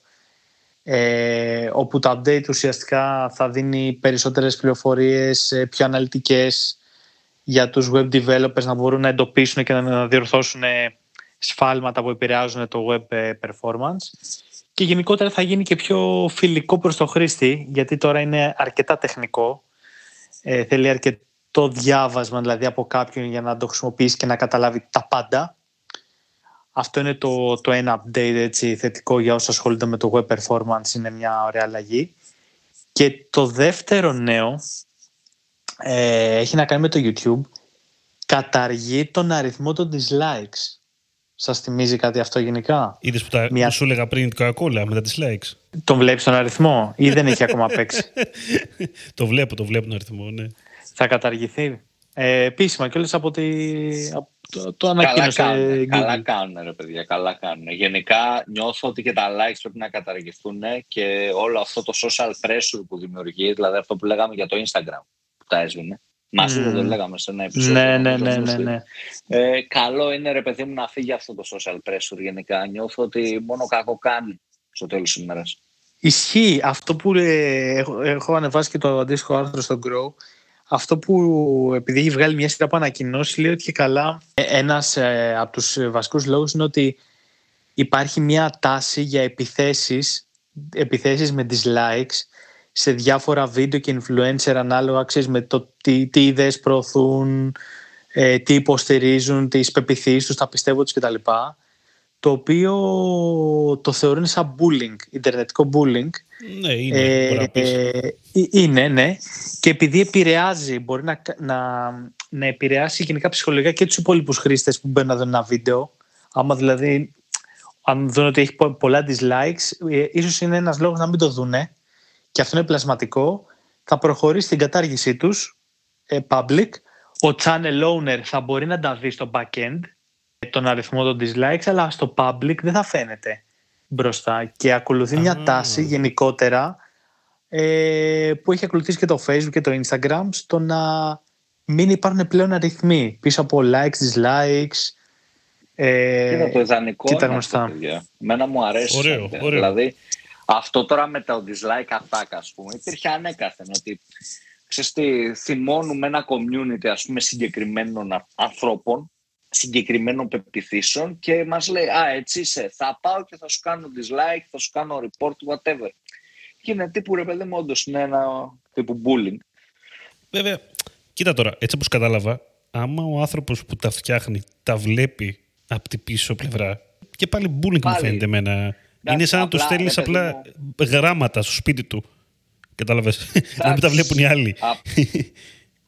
ε, όπου το update ουσιαστικά θα δίνει περισσότερες πληροφορίες, ε, πιο αναλυτικές για τους web developers να μπορούν να εντοπίσουν και να διορθώσουν σφάλματα που επηρεάζουν το web performance. Και γενικότερα θα γίνει και πιο φιλικό προς το χρήστη γιατί τώρα είναι αρκετά τεχνικό. Ε, θέλει αρκετό διάβασμα δηλαδή από κάποιον για να το χρησιμοποιήσει και να καταλάβει τα πάντα αυτό είναι το, το ένα update έτσι, θετικό για όσους ασχολούνται με το web performance είναι μια ωραία αλλαγή και το δεύτερο νέο ε, έχει να κάνει με το YouTube καταργεί τον αριθμό των dislikes Σας θυμίζει κάτι αυτό γενικά; Είδες που τα Μια... σου έλεγα πριν την Coca-Cola με τα dislikes; Τον βλέπεις τον αριθμό ή δεν έχει ακόμα παίξει; το βλέπω, το βλέπω τον αριθμό, ναι. Θα καταργηθεί. Ε, επίσημα και όλες από, τη... το, το ανακοίνωσε. Καλά κάνουν, καλά κάνουν, ρε παιδιά, καλά κάνουν. Γενικά νιώθω ότι και τα likes πρέπει να καταργηθούν και όλο αυτό το social pressure που δημιουργεί, δηλαδή αυτό που λέγαμε για το Instagram που τα έσβηνε. Μαζί mm. δεν το λέγαμε σε ένα επεισόδιο. Ναι, ναι, ναι, ναι, ναι. Ε, καλό είναι ρε παιδί μου να φύγει αυτό το social pressure γενικά. Νιώθω ότι μόνο κακό κάνει στο τέλος της ημέρας. Ισχύει. Αυτό που ε, έχω, έχω ανεβάσει και το αντίστοιχο άρθρο στο Grow, αυτό που επειδή έχει βγάλει μια σειρά από ανακοινώσεις, λέει ότι και καλά ε, ένας ε, από τους βασικούς λόγους είναι ότι υπάρχει μια τάση για επιθέσεις, επιθέσεις με dislikes σε διάφορα βίντεο και influencer ανάλογα ξέρεις, με το τι, τι ιδέες προωθούν, ε, τι υποστηρίζουν, τις πεπιθήσεις τους, τα πιστεύω τους κτλ. Το οποίο το θεωρούν σαν bullying, ιντερνετικό bullying. Ναι, είναι. Ε, ε, είναι, ναι. Και επειδή επηρεάζει, μπορεί να, να, να επηρεάσει γενικά ψυχολογικά και τους υπόλοιπους χρήστες που μπαίνουν να δουν ένα βίντεο. Άμα δηλαδή, αν δουν ότι έχει πολλά dislikes, ε, ίσως είναι ένας λόγος να μην το δούνε και αυτό είναι πλασματικό, θα προχωρήσει στην κατάργησή τους ε, public. Ο channel owner θα μπορεί να τα δει στο backend τον αριθμό των dislikes, αλλά στο public δεν θα φαίνεται μπροστά. Και ακολουθεί μια τάση γενικότερα ε, που έχει ακολουθήσει και το Facebook και το Instagram στο να μην υπάρχουν πλέον αριθμοί πίσω από likes, dislikes. Ε, Κοίτα το ιδανικό είναι αυτό, Μένα μου αρέσει. Ωραίο, ωραίο. Δηλαδή, αυτό τώρα με τα dislike attack, ας πούμε, υπήρχε ανέκαθεν ότι ξέρεις τι, θυμώνουμε ένα community, ας πούμε, συγκεκριμένων ανθρώπων, συγκεκριμένων πεπιθήσεων και μας λέει, α, έτσι είσαι, θα πάω και θα σου κάνω dislike, θα σου κάνω report, whatever. Και είναι τύπου, ρε παιδί μου, όντως είναι ένα τύπου bullying. Βέβαια, κοίτα τώρα, έτσι όπως κατάλαβα, άμα ο άνθρωπος που τα φτιάχνει τα βλέπει από την πίσω πλευρά, και πάλι bullying πάλι. μου φαίνεται εμένα είναι σαν να του στέλνεις απλά γράμματα στο σπίτι του. Κατάλαβες; να μην τα βλέπουν οι άλλοι.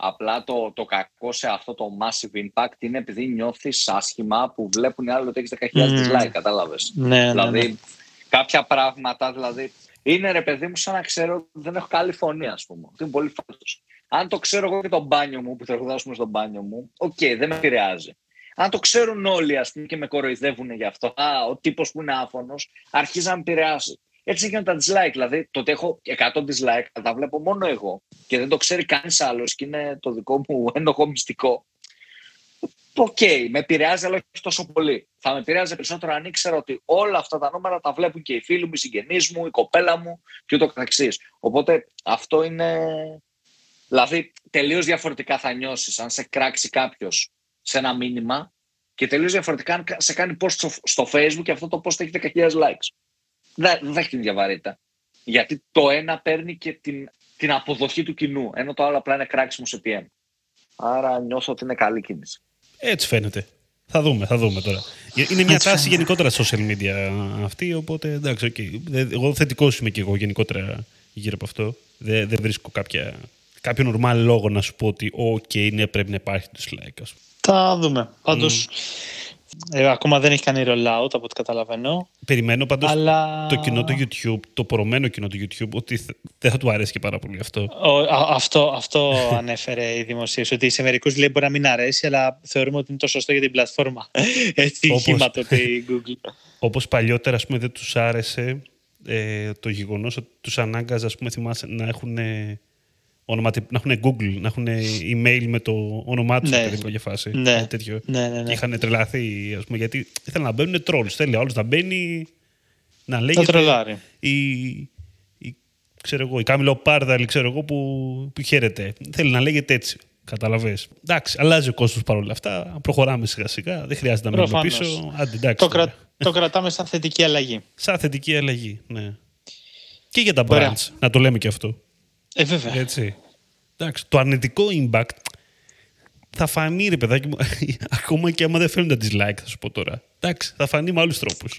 Απλά το, το κακό σε αυτό το massive impact είναι επειδή νιώθεις άσχημα που βλέπουν οι άλλοι ότι έχεις 10.000 mm. dislike. Κατάλαβες. Ναι, ναι, δηλαδή, ναι. κάποια πράγματα δηλαδή. Είναι ρε παιδί μου σαν να ξέρω ότι δεν έχω καλή φωνή, ας πούμε. Ότι είναι πολύ φάλτσο. Αν το ξέρω εγώ και το μπάνιο μου που τραγουδάσουμε στο μπάνιο μου, ok, okay, δεν με επηρεάζει. Αν το ξέρουν όλοι ας πούμε, και με κοροϊδεύουν γι' αυτό, α, ο τύπος που είναι άφωνος, αρχίζει να με επηρεάζει. Έτσι είναι και με τα dislike. Δηλαδή, το ότι έχω 100 dislike, τα βλέπω μόνο εγώ και δεν το ξέρει κανείς άλλος και είναι το δικό μου ένοχο μυστικό. Ok, okay, με επηρεάζει, αλλά όχι τόσο πολύ. Θα με επηρεάζει περισσότερο αν ήξερα ότι όλα αυτά τα νούμερα τα βλέπουν και οι φίλοι μου, οι συγγενείς μου, η κοπέλα μου και ούτω καθεξής. Οπότε αυτό είναι. Δηλαδή, τελείως διαφορετικά θα νιώσεις αν σε κράξει κάποιος σε ένα μήνυμα και τελείως διαφορετικά αν σε κάνει post στο, Facebook και αυτό το post έχει 10.000 likes. Δεν, δεν έχει την διαβαρύτητα. Γιατί το ένα παίρνει και την, την αποδοχή του κοινού, ενώ το άλλο απλά είναι κράξιμο σε PM. Άρα νιώθω ότι είναι καλή κίνηση. Έτσι φαίνεται. Θα δούμε, θα δούμε τώρα. Είναι μια τάση γενικότερα social media αυτή, οπότε εντάξει, okay. εγώ θετικός είμαι και εγώ γενικότερα γύρω από αυτό. Δεν, δεν βρίσκω κάποια, κάποιο normal λόγο να σου πω ότι ok, ναι, πρέπει να υπάρχει dislike. Θα δούμε. Πάντως, ε, ακόμα δεν έχει κάνει rollout από ό,τι καταλαβαίνω. Περιμένω πάντως αλλά... το κοινό του YouTube, το πορωμένο κοινό του YouTube, ότι δεν θα του αρέσει και πάρα πολύ αυτό. αυτό, αυτό ανέφερε η δημοσίευση. Ότι σε μερικούς λέει μπορεί να μην αρέσει, αλλά θεωρούμε ότι είναι το σωστό για την πλατφόρμα. Έτσι Όπως... το η Google. Όπως παλιότερα, ας πούμε, δεν τους άρεσε ε, το γεγονός ότι τους ανάγκαζε, ας πούμε, θυμάσαι, να έχουν όνομα, να έχουν Google, να έχουν email με το όνομά τους ναι. για φάση. Ναι. Τέτοιο. Ναι, ναι, ναι. είχαν τρελαθεί, ας πούμε, γιατί ήθελαν να μπαίνουν trolls. Θέλει όλος να μπαίνει να λέγεται... Θα τρελάρει. Η, η, ξέρω εγώ, η Κάμιλο Πάρδαλη, ξέρω εγώ, που, που χαίρεται. Θέλει να λέγεται έτσι. Καταλαβέ. Εντάξει, αλλάζει ο κόσμος παρόλα αυτά. Προχωράμε σιγά σιγά. Δεν χρειάζεται να μείνουμε πίσω. Άντε, εντάξει, το, κρα... το κρατάμε σαν θετική αλλαγή. Σαν θετική αλλαγή, ναι. Και για τα brands, να το λέμε και αυτό. Ε, βέβαια. Έτσι. Εντάξει, το αρνητικό impact θα φανεί, ρε παιδάκι μου, ακόμα και άμα δεν φέρνουν τα dislike, θα σου πω τώρα. Εντάξει, θα φανεί με άλλους τρόπους.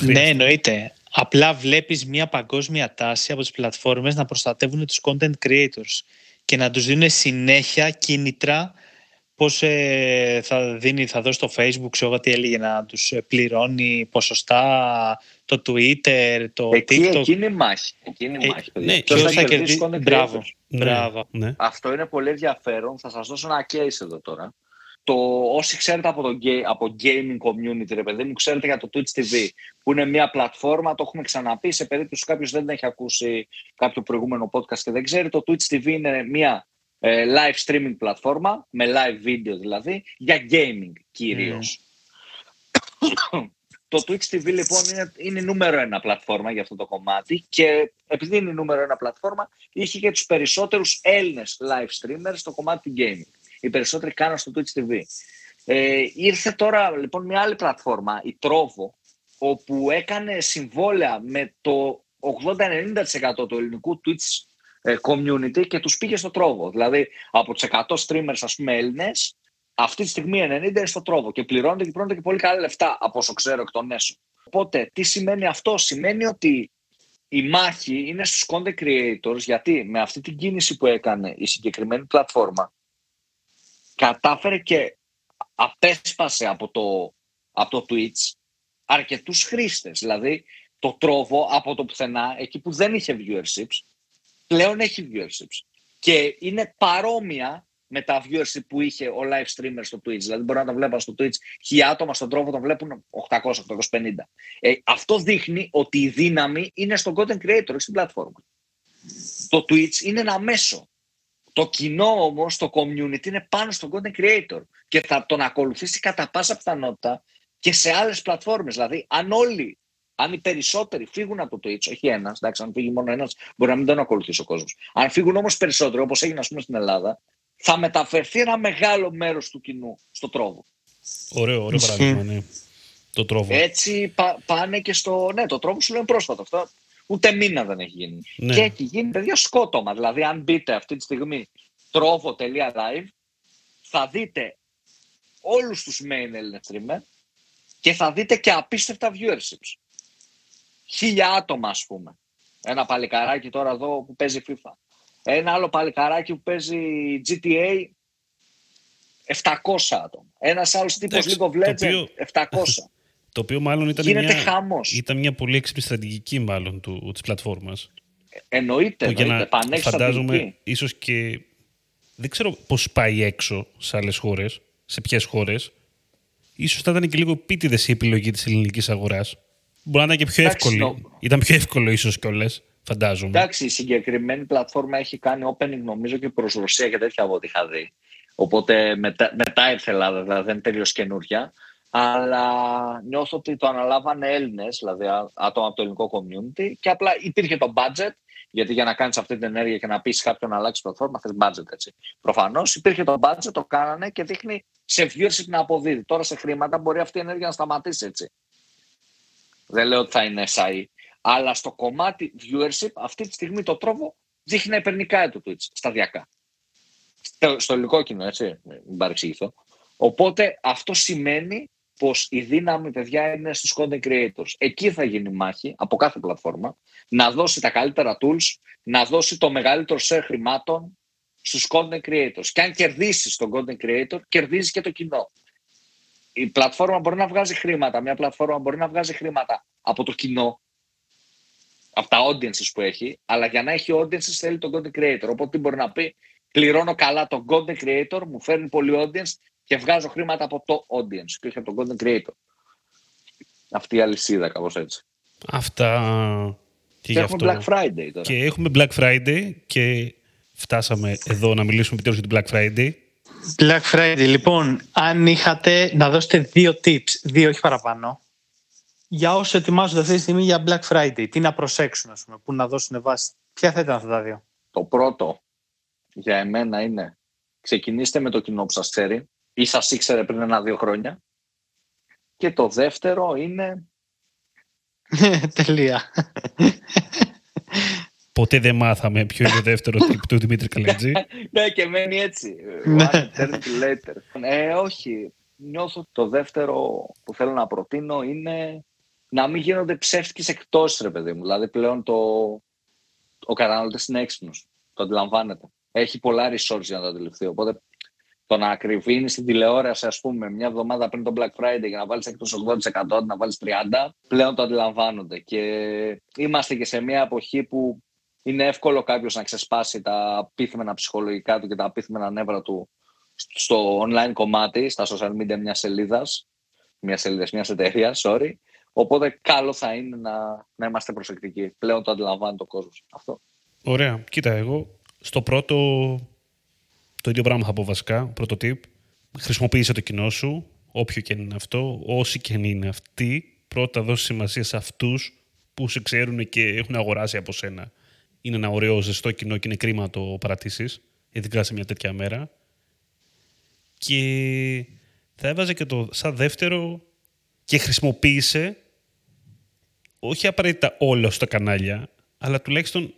Ναι, εννοείται. Απλά βλέπεις μια παγκόσμια τάση από τις πλατφόρμες να προστατεύουν τους content creators και να τους δίνουν συνέχεια κίνητρα πώς ε, θα, δίνει, θα δώσει στο facebook, ξέρω τι έλεγε να τους πληρώνει ποσοστά το Twitter, το Εκεί, TikTok. Εκείνη η μάχη. Εκείνη η ε, μάχη. Ναι, ποιος θα κερδίσει Μπράβο. Ναι, μπράβο. Ναι. Αυτό είναι πολύ ενδιαφέρον. Θα σας δώσω ένα case εδώ τώρα. Το, όσοι ξέρετε από το από gaming community, ρε παιδί μου, ξέρετε για το Twitch TV, που είναι μια πλατφόρμα, το έχουμε ξαναπεί, σε περίπτωση κάποιος δεν έχει ακούσει κάποιο προηγούμενο podcast και δεν ξέρει, το Twitch TV είναι μια ε, live streaming πλατφόρμα, με live video δηλαδή, για gaming κυρίως. Mm. το Twitch TV λοιπόν είναι, είναι νούμερο ένα πλατφόρμα για αυτό το κομμάτι και επειδή είναι νούμερο ένα πλατφόρμα, είχε και τους περισσότερους Έλληνες live streamers στο κομμάτι του gaming. Οι περισσότεροι κάνουν στο Twitch TV. Ε, ήρθε τώρα λοιπόν μια άλλη πλατφόρμα, η Trovo, όπου έκανε συμβόλαια με το 80-90% του ελληνικού Twitch ε, community και τους πήγε στο τρόβο. Δηλαδή, από τους 100 streamers, ας πούμε, Έλληνες, αυτή τη στιγμή 90 είναι στο τρόβο και πληρώνονται και πληρώνονται και πολύ καλά λεφτά, από όσο ξέρω εκ των έσω. Οπότε, τι σημαίνει αυτό; Σημαίνει ότι η μάχη είναι στους content creators, γιατί με αυτή την κίνηση που έκανε η συγκεκριμένη πλατφόρμα, κατάφερε και απέσπασε από το, από το Twitch αρκετούς χρήστες. Δηλαδή, το τρόβο από το πουθενά, εκεί που δεν είχε viewerships, πλέον έχει viewerships. Και είναι παρόμοια με τα viewership που είχε ο live streamer στο Twitch. Δηλαδή, μπορεί να τα βλέπουν στο Twitch χιλιά άτομα, στον τρόπο το βλέπουν 800-850. Ε, αυτό δείχνει ότι η δύναμη είναι στο content creator, στην πλατφόρμα. Το Twitch είναι ένα μέσο. Το κοινό όμως, το community είναι πάνω στο content creator και θα τον ακολουθήσει κατά πάσα πιθανότητα και σε άλλες πλατφόρμες. Δηλαδή, αν όλοι αν οι περισσότεροι φύγουν από το Twitch, όχι ένας, εντάξει, αν φύγει μόνο ένας, μπορεί να μην τον ακολουθήσει ο κόσμος. Αν φύγουν όμως περισσότεροι, όπως έγινε ας πούμε στην Ελλάδα, θα μεταφερθεί ένα μεγάλο μέρος του κοινού στο τρόβο. Ωραίο, ωραίο παράδειγμα, ναι. Το τρόβο. Έτσι πάνε και στο. Ναι, το τρόβο σου λέω πρόσφατο αυτό. Ούτε μήνα δεν έχει γίνει. Ναι. Και έχει γίνει παιδιά σκότωμα. Δηλαδή, αν μπείτε αυτή τη στιγμή τρόβο.live, θα δείτε όλους τους main Έλληνε streamer και θα δείτε και απίστευτα viewerships χίλια άτομα, ας πούμε. Ένα παλικαράκι τώρα εδώ που παίζει FIFA. Ένα άλλο παλικαράκι που παίζει GTA 700 άτομα. Ένας άλλος τύπος League of Legends 700. Το οποίο μάλλον ήταν Γίνεται μια, χαμός. ήταν μια πολύ έξυπνη στρατηγική μάλλον του, της πλατφόρμας. Εννοείται, εννοείται. Φαντάζομαι ίσως και... Δεν ξέρω πώς πάει έξω σε άλλες χώρες, σε ποιες χώρες. Ίσως θα ήταν και λίγο επίτηδες η επιλογή της ελληνικής αγοράς Μπορεί να ήταν και πιο Εντάξει, εύκολο. νο- Ήταν πιο εύκολο ίσως κιόλας, φαντάζομαι. Εντάξει, η συγκεκριμένη πλατφόρμα έχει κάνει opening νομίζω και προς Ρωσία και τέτοια από ό,τι είχα δει. Οπότε μετά, μετά ήρθε η Ελλάδα, δηλαδή δεν είναι τελείως καινούρια. Αλλά νιώθω ότι το αναλάβανε Έλληνες, δηλαδή α- άτομα από το ελληνικό community και απλά υπήρχε το budget, γιατί για να κάνεις αυτή την ενέργεια και να πεις κάποιον να αλλάξει πλατφόρμα θες budget έτσι. Προφανώς υπήρχε το budget, το κάνανε και δείχνει σε viewership να αποδίδει. Τώρα σε χρήματα μπορεί αυτή η ενέργεια να σταματήσει έτσι. Δεν λέω ότι θα είναι SAE. Αλλά στο κομμάτι viewership, αυτή τη στιγμή το τρόπο δείχνει να υπερνικάει το Twitch σταδιακά. Στο, στο ελληνικό κοινό, έτσι, μην παρεξηγηθώ. Οπότε αυτό σημαίνει πως η δύναμη, παιδιά, είναι στους content creators. Εκεί θα γίνει η μάχη, από κάθε πλατφόρμα, να δώσει τα καλύτερα tools, να δώσει το μεγαλύτερο share χρημάτων στους content creators. Και αν κερδίσεις τον content creator, κερδίζεις και το κοινό. Η πλατφόρμα μπορεί να βγάζει χρήματα, μια πλατφόρμα μπορεί να βγάζει χρήματα από το κοινό, από τα audiences που έχει, αλλά για να έχει audiences θέλει τον content creator. Οπότε τι μπορεί να πει, πληρώνω καλά τον content creator, μου φέρνει πολύ audience και βγάζω χρήματα από το audience και όχι από τον content creator. Αυτή η αλυσίδα κάπως έτσι. Αυτά. Και, Και, γι' έχουμε αυτό. Black Friday τώρα. Και έχουμε Black Friday και φτάσαμε εδώ να μιλήσουμε επιτέλους για την Black Friday. Black Friday. Λοιπόν, αν είχατε να δώσετε δύο tips, δύο όχι παραπάνω, για όσοι ετοιμάζονται αυτή τη στιγμή για Black Friday, τι να προσέξουν, ας πούμε, πού να δώσουν βάση. Ποια θα ήταν αυτά τα δύο; Το πρώτο για εμένα είναι ξεκινήστε με το κοινό που σας ξέρει ή σας ήξερε πριν ένα-δύο χρόνια. Και το δεύτερο είναι Τελεία. Ποτέ δεν μάθαμε ποιο είναι το δεύτερο tip του Δημήτρη Καλέτζη. Ναι, και μένει έτσι. Ναι. One eternity later. Ε, όχι. Νιώθω το δεύτερο που θέλω να προτείνω είναι να μην γίνονται ψεύτικες εκτός, ρε παιδί μου. Δηλαδή πλέον το... ο καταναλωτής είναι έξυπνος. Το αντιλαμβάνεται. Έχει πολλά resources για να το αντιληφθεί. Οπότε το να ακριβίνει στην τηλεόραση, ας πούμε, μια εβδομάδα πριν το Black Friday για να βάλεις εκτός 80%, να βάλεις 30%, πλέον το αντιλαμβάνονται. Και είμαστε και σε μια εποχή που είναι εύκολο κάποιος να ξεσπάσει τα απίθυμενα ψυχολογικά του και τα απίθυμενα νεύρα του στο online κομμάτι, στα social media μιας σελίδας, μιας σελίδας, μιας εταιρείας, sorry. Οπότε καλό θα είναι να, να είμαστε προσεκτικοί. Πλέον το αντιλαμβάνει ο κόσμος. Αυτό. Ωραία. Κοίτα, εγώ στο πρώτο το ίδιο πράγμα θα πω βασικά. Πρώτο tip. Χρησιμοποίησε το κοινό σου, όποιο και αν είναι αυτό, όσοι και αν είναι αυτοί. Πρώτα δώσει σημασία σε αυτούς που σε ξέρουν και έχουν αγοράσει από σένα. Είναι ένα ωραίο ζεστό κοινό και είναι κρίμα να το παρατήσεις, ειδικά σε μια τέτοια μέρα. Και θα έβαζε και το σαν δεύτερο και χρησιμοποίησε όχι απαραίτητα όλα στα κανάλια, αλλά τουλάχιστον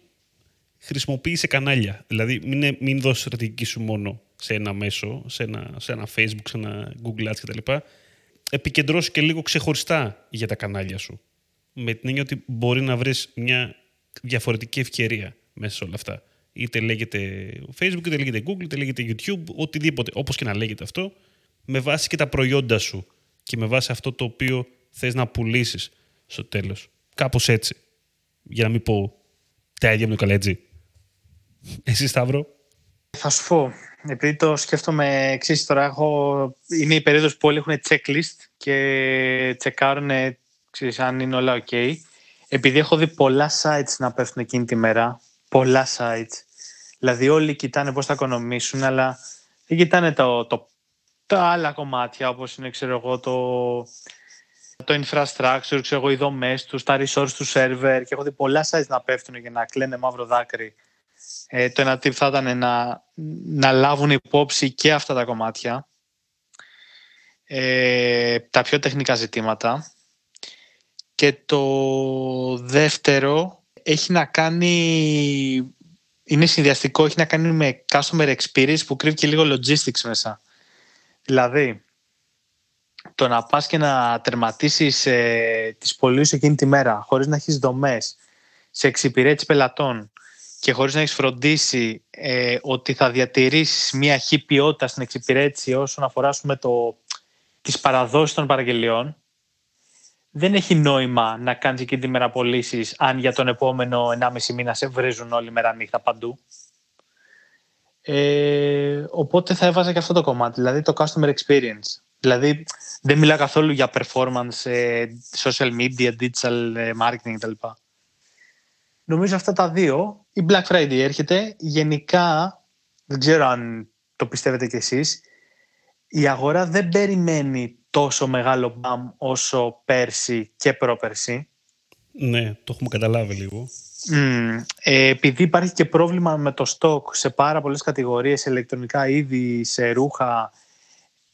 χρησιμοποίησε κανάλια. Δηλαδή, μην, μην δώσεις στρατηγική σου μόνο σε ένα μέσο, σε ένα, σε ένα Facebook, σε ένα Google Ads κτλ. Επικεντρώσου και λίγο ξεχωριστά για τα κανάλια σου. Με την έννοια ότι μπορεί να βρεις μια διαφορετική ευκαιρία μέσα σε όλα αυτά. Είτε λέγεται Facebook, είτε λέγεται Google, είτε λέγεται YouTube, οτιδήποτε. Όπως και να λέγεται αυτό, με βάση και τα προϊόντα σου και με βάση αυτό το οποίο θες να πουλήσεις στο τέλος. Κάπως έτσι. Για να μην πω τα ίδια με το καλέτζι. Εσύ, Σταύρο; Θα σου πω, επειδή το σκέφτομαι εξή τώρα, έχω... είναι η περίοδος που όλοι έχουν checklist και τσεκάρουν ξέρεις, αν είναι όλα ok. Επειδή έχω δει πολλά sites να πέφτουν εκείνη τη μέρα, πολλά sites, δηλαδή όλοι κοιτάνε πώς θα οικονομήσουν, αλλά δεν κοιτάνε το, το, τα άλλα κομμάτια, όπως είναι, ξέρω εγώ, το, το infrastructure, ξέρω εγώ, οι δομές τους, τα resource του server και έχω δει πολλά sites να πέφτουν και να κλαίνε μαύρο δάκρυ. Ε, το ένα tip θα ήταν να, να λάβουν υπόψη και αυτά τα κομμάτια. Ε, τα πιο τεχνικά ζητήματα. Και το δεύτερο έχει να κάνει, είναι συνδυαστικό, έχει να κάνει με customer experience που κρύβει και λίγο logistics μέσα. Δηλαδή, το να πας και να τερματίσεις ε, τις πωλήσεις εκείνη τη μέρα χωρίς να έχεις δομές σε εξυπηρέτηση πελατών και χωρίς να έχεις φροντίσει ε, ότι θα διατηρήσεις μια χή ποιότητα στην εξυπηρέτηση όσον αφορά με το, τις παραδόσεις των παραγγελιών, δεν έχει νόημα να κάνεις εκείνη τη μέρα πωλήσει αν για τον επόμενο 1,5 μήνα σε βρίζουν όλη μέρα νύχτα παντού. Ε, οπότε θα έβαζα και αυτό το κομμάτι, δηλαδή το customer experience. Δηλαδή δεν μιλά καθόλου για performance, ε, social media, digital ε, marketing κτλ. Νομίζω αυτά τα δύο. Η Black Friday έρχεται. Γενικά, δεν ξέρω αν το πιστεύετε κι εσείς, η αγορά δεν περιμένει τόσο μεγάλο μπαμ όσο πέρσι και πρόπερσι. Ναι, το έχουμε καταλάβει λίγο. Mm, ε, επειδή υπάρχει και πρόβλημα με το στόκ σε πάρα πολλές κατηγορίες, σε ηλεκτρονικά είδη, σε ρούχα,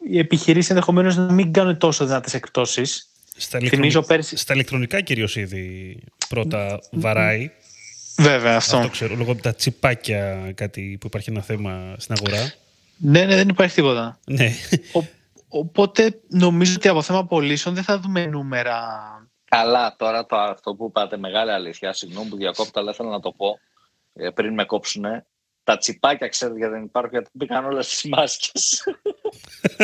οι επιχειρήσεις ενδεχομένως να μην κάνουν τόσο δυνατές εκτόσεις. Στα, ηλεκτρονικά, πέρσι... στα ηλεκτρονικά κυρίως είδη πρώτα βαράει. Βέβαια, αυτό. Αυτό ξέρω, λόγω από τα τσιπάκια κάτι που υπάρχει ένα θέμα στην αγορά. Ναι, ναι, δεν υπάρχει τίποτα. Ναι. Ο, οπότε νομίζω ότι από θέμα πωλήσεων δεν θα δούμε νούμερα Καλά, τώρα το, αυτό που είπατε, μεγάλη αλήθεια. Συγγνώμη που διακόπτω, αλλά θέλω να το πω ε, πριν με κόψουν. Τα τσιπάκια, ξέρετε, γιατί δεν υπάρχουν, γιατί μπήκαν όλα στις μάσκες.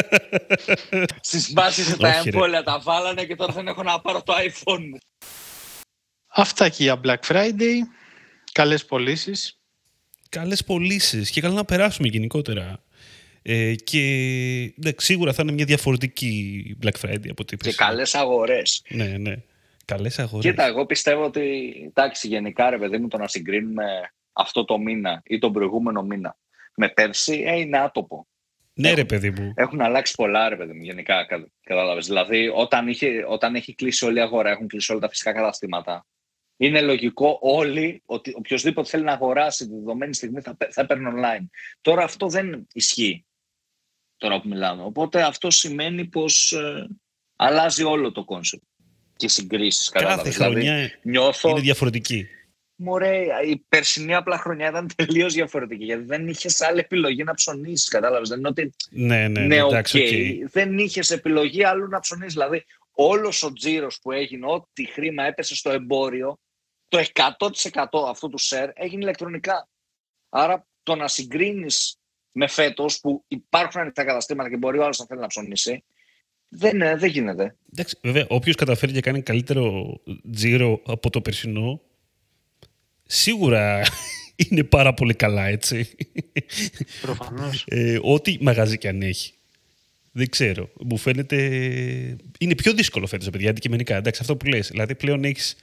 στις μάσκες τα έμπολια τα βάλανε και τώρα δεν έχω να πάρω το iPhone μου. Αυτά και για Black Friday. Καλές πωλήσεις. Καλές πωλήσεις και καλά να περάσουμε γενικότερα. Ε, και ναι, σίγουρα θα είναι μια διαφορετική Black Friday από ό,τι Και καλές αγορές. Ναι, ναι. Καλές αγορές. Κοίτα, εγώ πιστεύω ότι εντάξει, γενικά ρε παιδί μου το να συγκρίνουμε αυτό το μήνα ή τον προηγούμενο μήνα με πέρσι ε, είναι άτοπο. Ναι, ρε παιδί μου. Έχουν αλλάξει πολλά, ρε παιδί μου, γενικά. Κατάλαβες. Δηλαδή, όταν, είχε, όταν έχει κλείσει όλη η αγορά, έχουν κλείσει όλα τα φυσικά καταστήματα. Είναι λογικό όλοι ότι οποιοδήποτε θέλει να αγοράσει τη δεδομένη στιγμή θα, θα παίρνει online. Τώρα αυτό δεν ισχύει. Τώρα που μιλάμε. Οπότε αυτό σημαίνει πως ε, αλλάζει όλο το κόνσεπτ και συγκρίσεις. Κάθε δηλαδή, χρονιά νιώθω... είναι διαφορετική. Μωρέ, η περσινή απλά χρονιά ήταν τελείως διαφορετική. Γιατί δεν είχες άλλη επιλογή να ψωνίσεις. Κατάλαβες. Δεν είναι ότι. Ναι, ναι, ναι. Εντάξει, okay. Δεν είχες επιλογή άλλου να ψωνίσεις. Δηλαδή, όλος ο τζίρος που έγινε, ό,τι χρήμα έπεσε στο εμπόριο, το 100% αυτού του σερ έγινε ηλεκτρονικά. Άρα, το να συγκρίνεις με φέτος που υπάρχουν ανοιχτά καταστήματα και μπορεί ο άλλος να θέλει να ψωνίσει, δεν, ε, δεν γίνεται. Εντάξει, βέβαια, όποιος καταφέρει και κάνει καλύτερο τζίρο από το περσινό, σίγουρα είναι πάρα πολύ καλά, έτσι. Προφανώς. Ε, ό,τι μαγαζί και αν έχει. Δεν ξέρω. Μου φαίνεται. Είναι πιο δύσκολο φέτος, παιδιά, αντικειμενικά. Εντάξει, αυτό που λες. Δηλαδή, πλέον έχεις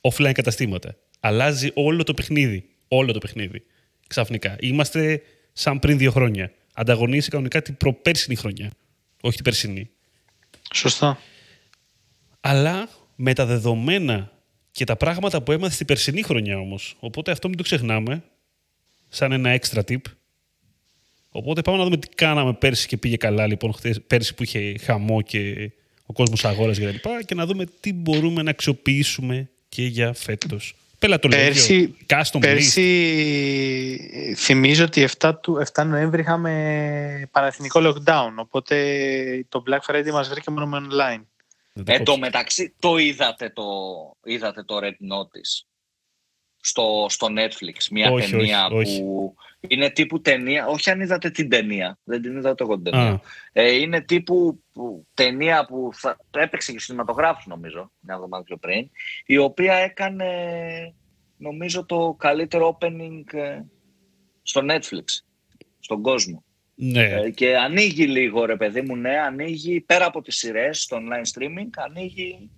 offline καταστήματα. Αλλάζει όλο το παιχνίδι. Όλο το παιχνίδι. Ξαφνικά. Είμαστε σαν πριν δύο χρόνια. Ανταγωνίζει κανονικά την προπέρσινη χρονιά. Όχι την περσινή. Σωστά. Αλλά με τα δεδομένα και τα πράγματα που έμαθε στην περσινή χρονιά όμως. Οπότε αυτό μην το ξεχνάμε, σαν ένα έξτρα tip. Οπότε πάμε να δούμε τι κάναμε πέρσι και πήγε καλά, λοιπόν, χθες, πέρσι που είχε χαμό και ο κόσμος αγόρας και τα λοιπά, και να δούμε τι μπορούμε να αξιοποιήσουμε και για φέτος. Πέλα το πέρσι, custom πέρσι θυμίζω ότι 7, του, 7 Νοέμβρη είχαμε πανεθνικό lockdown, οπότε το Black Friday μας βρήκε μόνο με online. Εν τω μεταξύ, το είδατε το, είδατε το Red Notice; Στο, στο Netflix. Μια όχι, ταινία όχι, που είναι τύπου ταινία. Όχι αν είδατε την ταινία. Δεν την είδατε εγώ την ταινία. Ε, είναι τύπου που, ταινία που θα, έπαιξε και στους νομίζω, μια εβδομάδα πιο πριν, η οποία έκανε νομίζω το καλύτερο opening ε, στο Netflix, στον κόσμο. Ναι. Ε, και ανοίγει λίγο ρε παιδί μου, ναι, ανοίγει πέρα από τις σειρές στο online streaming, ανοίγει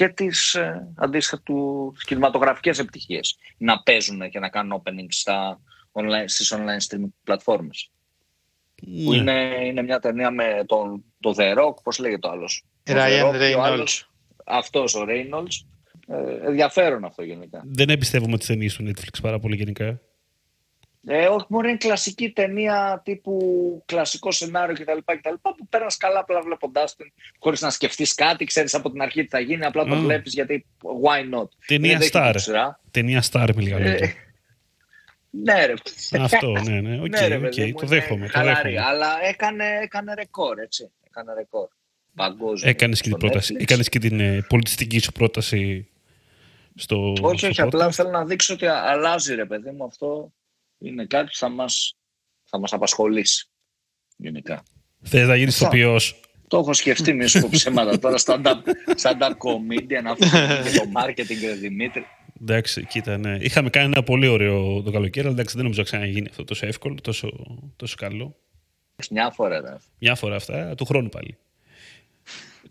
και τις ε, αντίστοιχα του, τις κινηματογραφικές επιτυχίες να παίζουν και να κάνουν opening στα online, στις online streaming πλατφόρμες. Ναι. Που είναι, είναι μια ταινία με τον το The Rock, πώς λέγεται το άλλος. Ryan Reynolds. Αυτός ο Reynolds. Ε, ενδιαφέρον αυτό γενικά. Δεν εμπιστεύομαι τις ταινίες του Netflix πάρα πολύ γενικά. Ε, όχι μόνο είναι κλασική ταινία τύπου κλασικό σενάριο κτλ. κτλ που παίρνει καλά απλά βλέποντάς την χωρίς να σκεφτείς κάτι, ξέρεις από την αρχή τι θα γίνει, απλά το mm. βλέπεις γιατί why not. Ταινία Star. Ταινία Star με λίγα λόγια. Ε, ναι, ρε. Αυτό, ναι, ναι. Okay, ναι, okay, το δέχομαι. Το δέχομαι. αλλά έκανε, έκανε ρεκόρ, έτσι. Έκανε ρεκόρ. Παγκόσμιο. Έκανε και, την πρόταση, έκανες και την ε, πολιτιστική σου πρόταση στο. Όχι, όχι. Απλά θέλω να δείξω ότι αλλάζει, ρε παιδί μου, αυτό είναι κάτι που θα μας, θα μας απασχολήσει γενικά. Θες να γίνεις τοπιός; Το έχω σκεφτεί μη σου ψέματα τώρα stand-up, stand-up comedian αυτό και το marketing και Δημήτρη. Εντάξει, κοίτα, ναι. Είχαμε κάνει ένα πολύ ωραίο το καλοκαίρι, αλλά εντάξει, δεν νομίζω να ξαναγίνει αυτό τόσο εύκολο, τόσο, τόσο καλό. Μια φορά ήταν. Μια φορά αυτά, του χρόνου πάλι.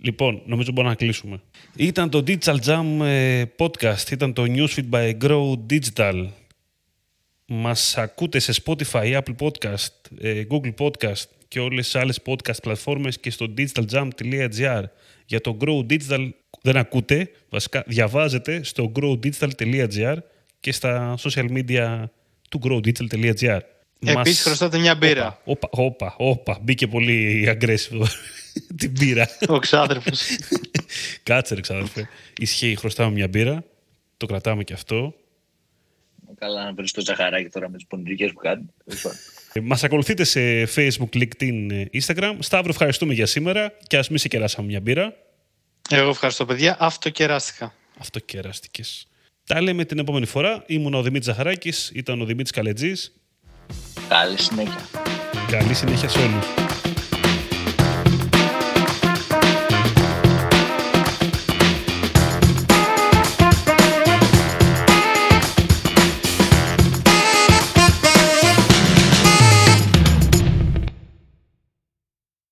Λοιπόν, νομίζω μπορούμε να κλείσουμε. Ήταν το Digital Jam ε, podcast, ήταν το Newsfeed by Grow Digital. Μας ακούτε σε Spotify, Apple Podcast, ε, Google Podcast και όλες τις άλλες podcast πλατφόρμες και στο digitaljam.gr. Για το Grow Digital δεν ακούτε, βασικά διαβάζετε στο growdigital.gr και στα social media του growdigital.gr. Επίσης χρωστάτε μια μπύρα. Όπα, όπα, όπα. Μπήκε πολύ aggressive την μπύρα. Ο ξάδερφος. Κάτσε ρε ξάδερφε. Ισχύει, χρωστάμε μια μπύρα. Το κρατάμε και αυτό. Καλά να βρεις το ζαχαράκι τώρα με τις πονηρικές που κάνει. Ε, μας ακολουθείτε σε Facebook, LinkedIn, Instagram. Σταύρο, ευχαριστούμε για σήμερα και ας μη σε κεράσαμε μια μπύρα. Εγώ ευχαριστώ παιδιά. Αυτοκεράστηκα. Αυτοκεράστηκες. Τα λέμε την επόμενη φορά. Ήμουν ο Δημήτρης Ζαχαράκης, ήταν ο Δημήτρης Καλετζής. Καλή συνέχεια. Καλή συνέχεια σε όλους.